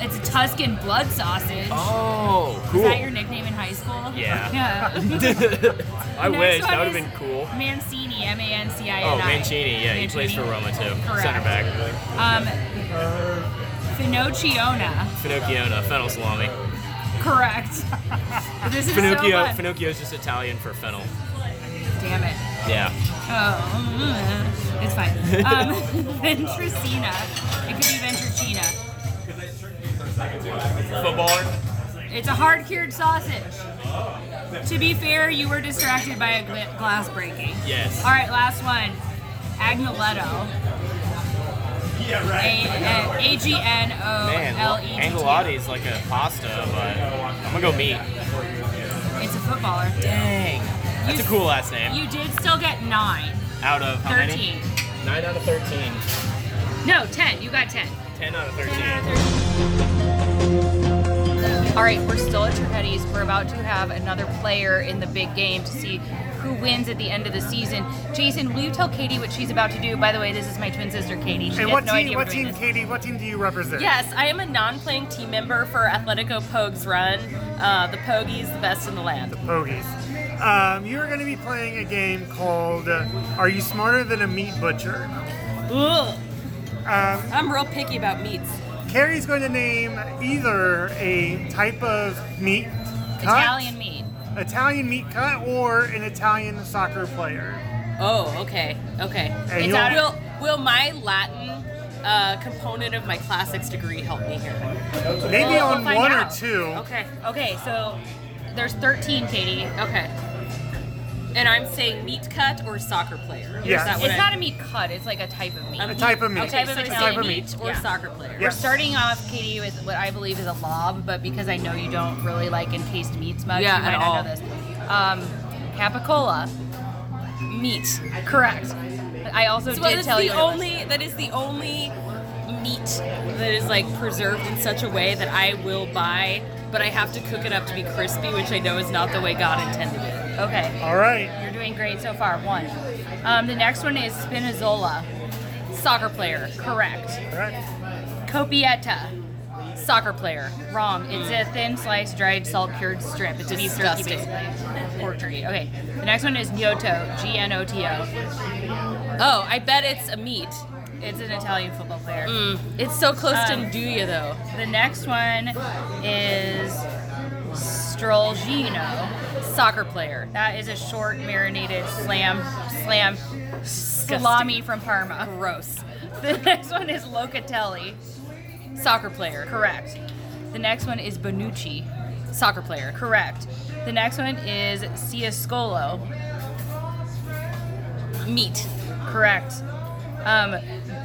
It's a Tuscan blood sausage. Oh, Was cool. that your nickname in high school? Yeah. Yeah. I wish. That would have been cool. Mancini, M A N C I N I. Oh, Mancini. Yeah, he plays for Roma too. Correct. Center back. Um, Finocchiona. Finocchiona, fennel salami. Correct. this is Finocchio, so fun. Finocchio is just Italian for fennel. Damn it. Yeah. Oh, mm, it's fine. Um, Ventricina. It could be Ventricina. Footballer? It's a hard cured sausage. To be fair, you were distracted by a gla- glass breaking. Yes. All right, last one. Agnoletto. A A G N O Man, L well, E T T. Angelotti is like a pasta, but I'm gonna go meat. It's a footballer. Dang. That's a cool last name. You did still get nine. Out of how many? Thirteen. Nine out of thirteen. No, ten. You got ten. Ten out of thirteen. All right, we're still at Turchetti's. We're about to have another player in the big game to see who wins at the end of the season. Jason, will you tell Katie what she's about to do? By the way, this is my twin sister, Katie. She And has what no team? idea What team. Katie? What team do you represent? Yes, I am a non-playing team member for Atletico Pogues Run. Uh, the Pogies, the best in the land. The Pogies. Um, you are going to be playing a game called uh, "Are You Smarter Than a Meat Butcher?" Ugh. Um, I'm real picky about meats. Carrie's going to name either a type of meat cut, Italian meat. Italian meat cut, or an Italian soccer player. Oh, okay, okay. And It's you'll- will will my Latin uh, component of my classics degree help me here? Maybe We'll- on we'll one out. or two. Okay, Okay, so there's 13, Katie. okay. And I'm saying meat cut or soccer player. Is Yes. that what It's I- not a meat cut. It's like a type of meat. A type of meat. Okay, Type so of it's meat. Type of meat meat. or Yeah. soccer player. We're starting off, Katie, with what I believe is a lob, but because I know you don't really like encased meats much, Yeah, you might at not all. know this. Um, capicola. Meat. Correct. I also So did that's tell the you. only. That is the only meat that is like preserved in such a way that I will buy, but I have to cook it up to be crispy, which I know is not the way God intended it. Okay. All right. You're doing great so far. One. Um, the next one is Spinazzola. Soccer player. Correct. Correct. Copietta. Soccer player. Wrong. It's a thin sliced dried salt cured strip. It's beef jerky Disgusting. basically. Pork jerky. Okay. The next one is Gnotto. G N O T O. Oh, I bet it's a meat. It's an Italian football player. Mm, it's so close to Um, Nduja though. The next one is Strolghino, soccer player. That is a short marinated slam slam salami from Parma. Gross. The next one is Locatelli, Soccer player. correct. The next one is Bonucci, Soccer player. correct. The next one is Ciauscolo, Meat. correct. Um,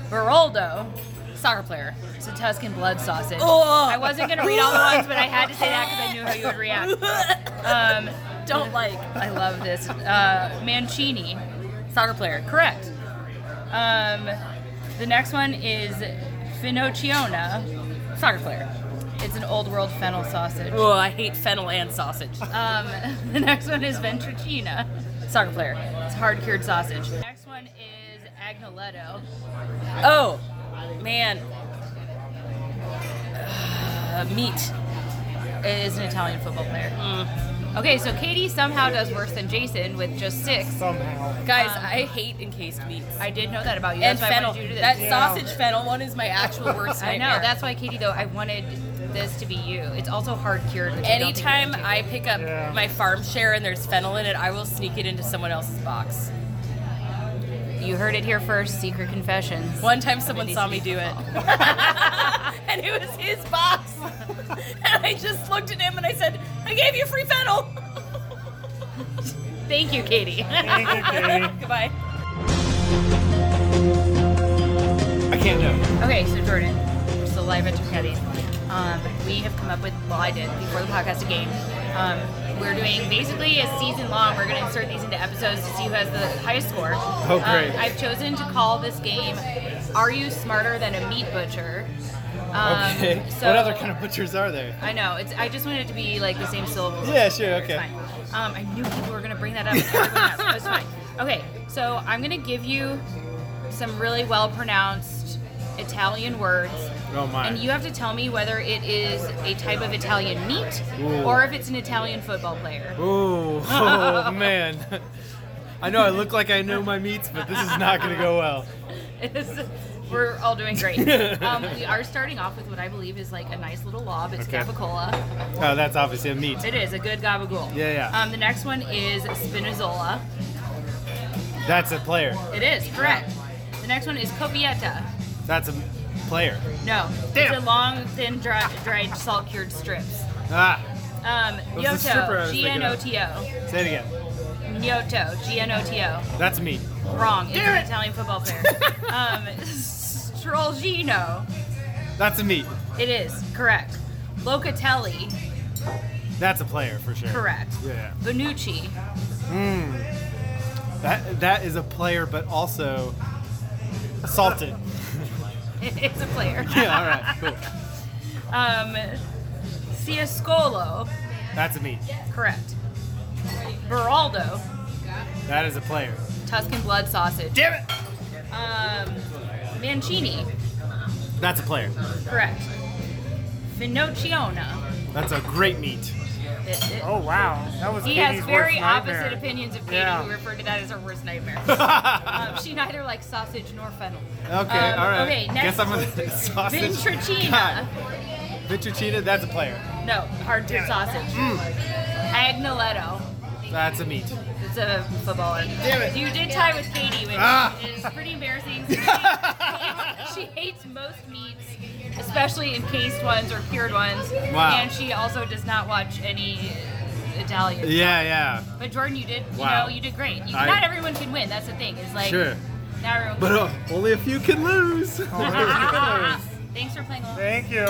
Baroldo, Soccer player. it's a Tuscan blood sausage. Oh. I wasn't gonna read all the ones, but I had to say that because I knew how you would react. Um, Don't like. I love this. Uh, Mancini, Soccer player. correct. Um, the next one is Finocchiona. Soccer player. It's an old world fennel sausage. Oh, I hate fennel and sausage. Um, the next one is Ventricina. Soccer player. It's hard cured sausage. The next one is Agnoletto. Oh, man. Uh, meat. It is an Italian football player. Mm. Okay, so Katie somehow does worse than Jason with just six. Somehow. Guys, Um, I hate encased meats. I did know that about you. and That's why I fennel. you to That this. sausage fennel one is my actual worst I know. That's why Katie though I wanted this to be you. It's also hard cured. Which I don't think Anytime. I pick up Yeah. my farm share and there's fennel in it, I will sneak it into someone else's box. You heard it here first. Secret confessions. One time someone saw me do it. and it was his box. and I just looked at him and I said, I gave you free fennel. Thank you, Katie. Thank you, Katie. Goodbye. I can't know. Okay, so Jordan, we're still live at Turchetti's. Um, we have come up with, well, I did before the podcast a game. Um, we're doing basically a season long. We're going to insert these into episodes to see who has the highest score. Oh, great. Um, I've chosen to call this game "Are You Smarter Than a Meat Butcher?" Um, Okay. So what other kind of butchers are there? I know. It's. I just wanted it to be like the same syllables. Yeah, sure, okay. Um, I knew people were gonna bring that up. and everyone has, but It's fine. Okay, so I'm gonna give you some really well pronounced Italian words, Oh my. and you have to tell me whether it is a type of Italian meat Ooh. or if it's an Italian football player. Ooh, oh man. I know I look like I know my meats, but this is not going to go well. We're all doing great. um, we are starting off with what I believe is like a nice little lob. It's Okay. capicola. Oh, that's obviously a meat. It is a good gabagool. Yeah, yeah. Um, the next one is spinazzola. That's a player. It is correct. The next one is copietta. That's a player. No, Damn. it's a long, thin, dry, dried, salt cured strips. Ah, Um, That was the stripper I Gnotto, was G N. O T O. say it again. Gnotto, G N O T O. That's a meat. Wrong. It's an Italian football player. um, Strolghino. That's a meat. It is correct. Locatelli. That's a player for sure. Correct. Yeah. Bonucci. Mm. That that is a player, but also salted. it's a player. yeah. All right. Cool. Um, Ciauscolo. That's a meat. Correct. Beraldo. That is a player. Tuscan blood sausage. Damn it. Um, Mancini. That's a player. Correct. Finocchiona. That's a great meat. It- it- Oh wow, that was he Katie's has very nightmare. opposite opinions of Katie, Yeah. who referred to that as her worst nightmare. um, she neither likes sausage nor fennel. Okay. Um, all right. Okay, next. Guess I'm a sausage. Ventricina. God. That's a player. No, hard to sausage. Mm. Agnoletto. That's a meat. It's a footballer. Damn it. You did tie with Katie, which Ah. is pretty embarrassing. she hates most meats, especially encased ones or cured ones. Wow. And she also does not watch any Italian. Yeah, yeah. But Jordan, you did. You Wow. know, you did great. You, I- not everyone can win. That's the thing. Is like Sure. not everyone. But uh, only a few can lose. Thanks for playing along. Thank you.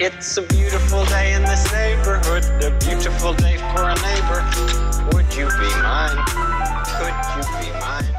It's a beautiful day in this neighborhood, a beautiful day for a neighbor. Would you be mine? Could you be mine?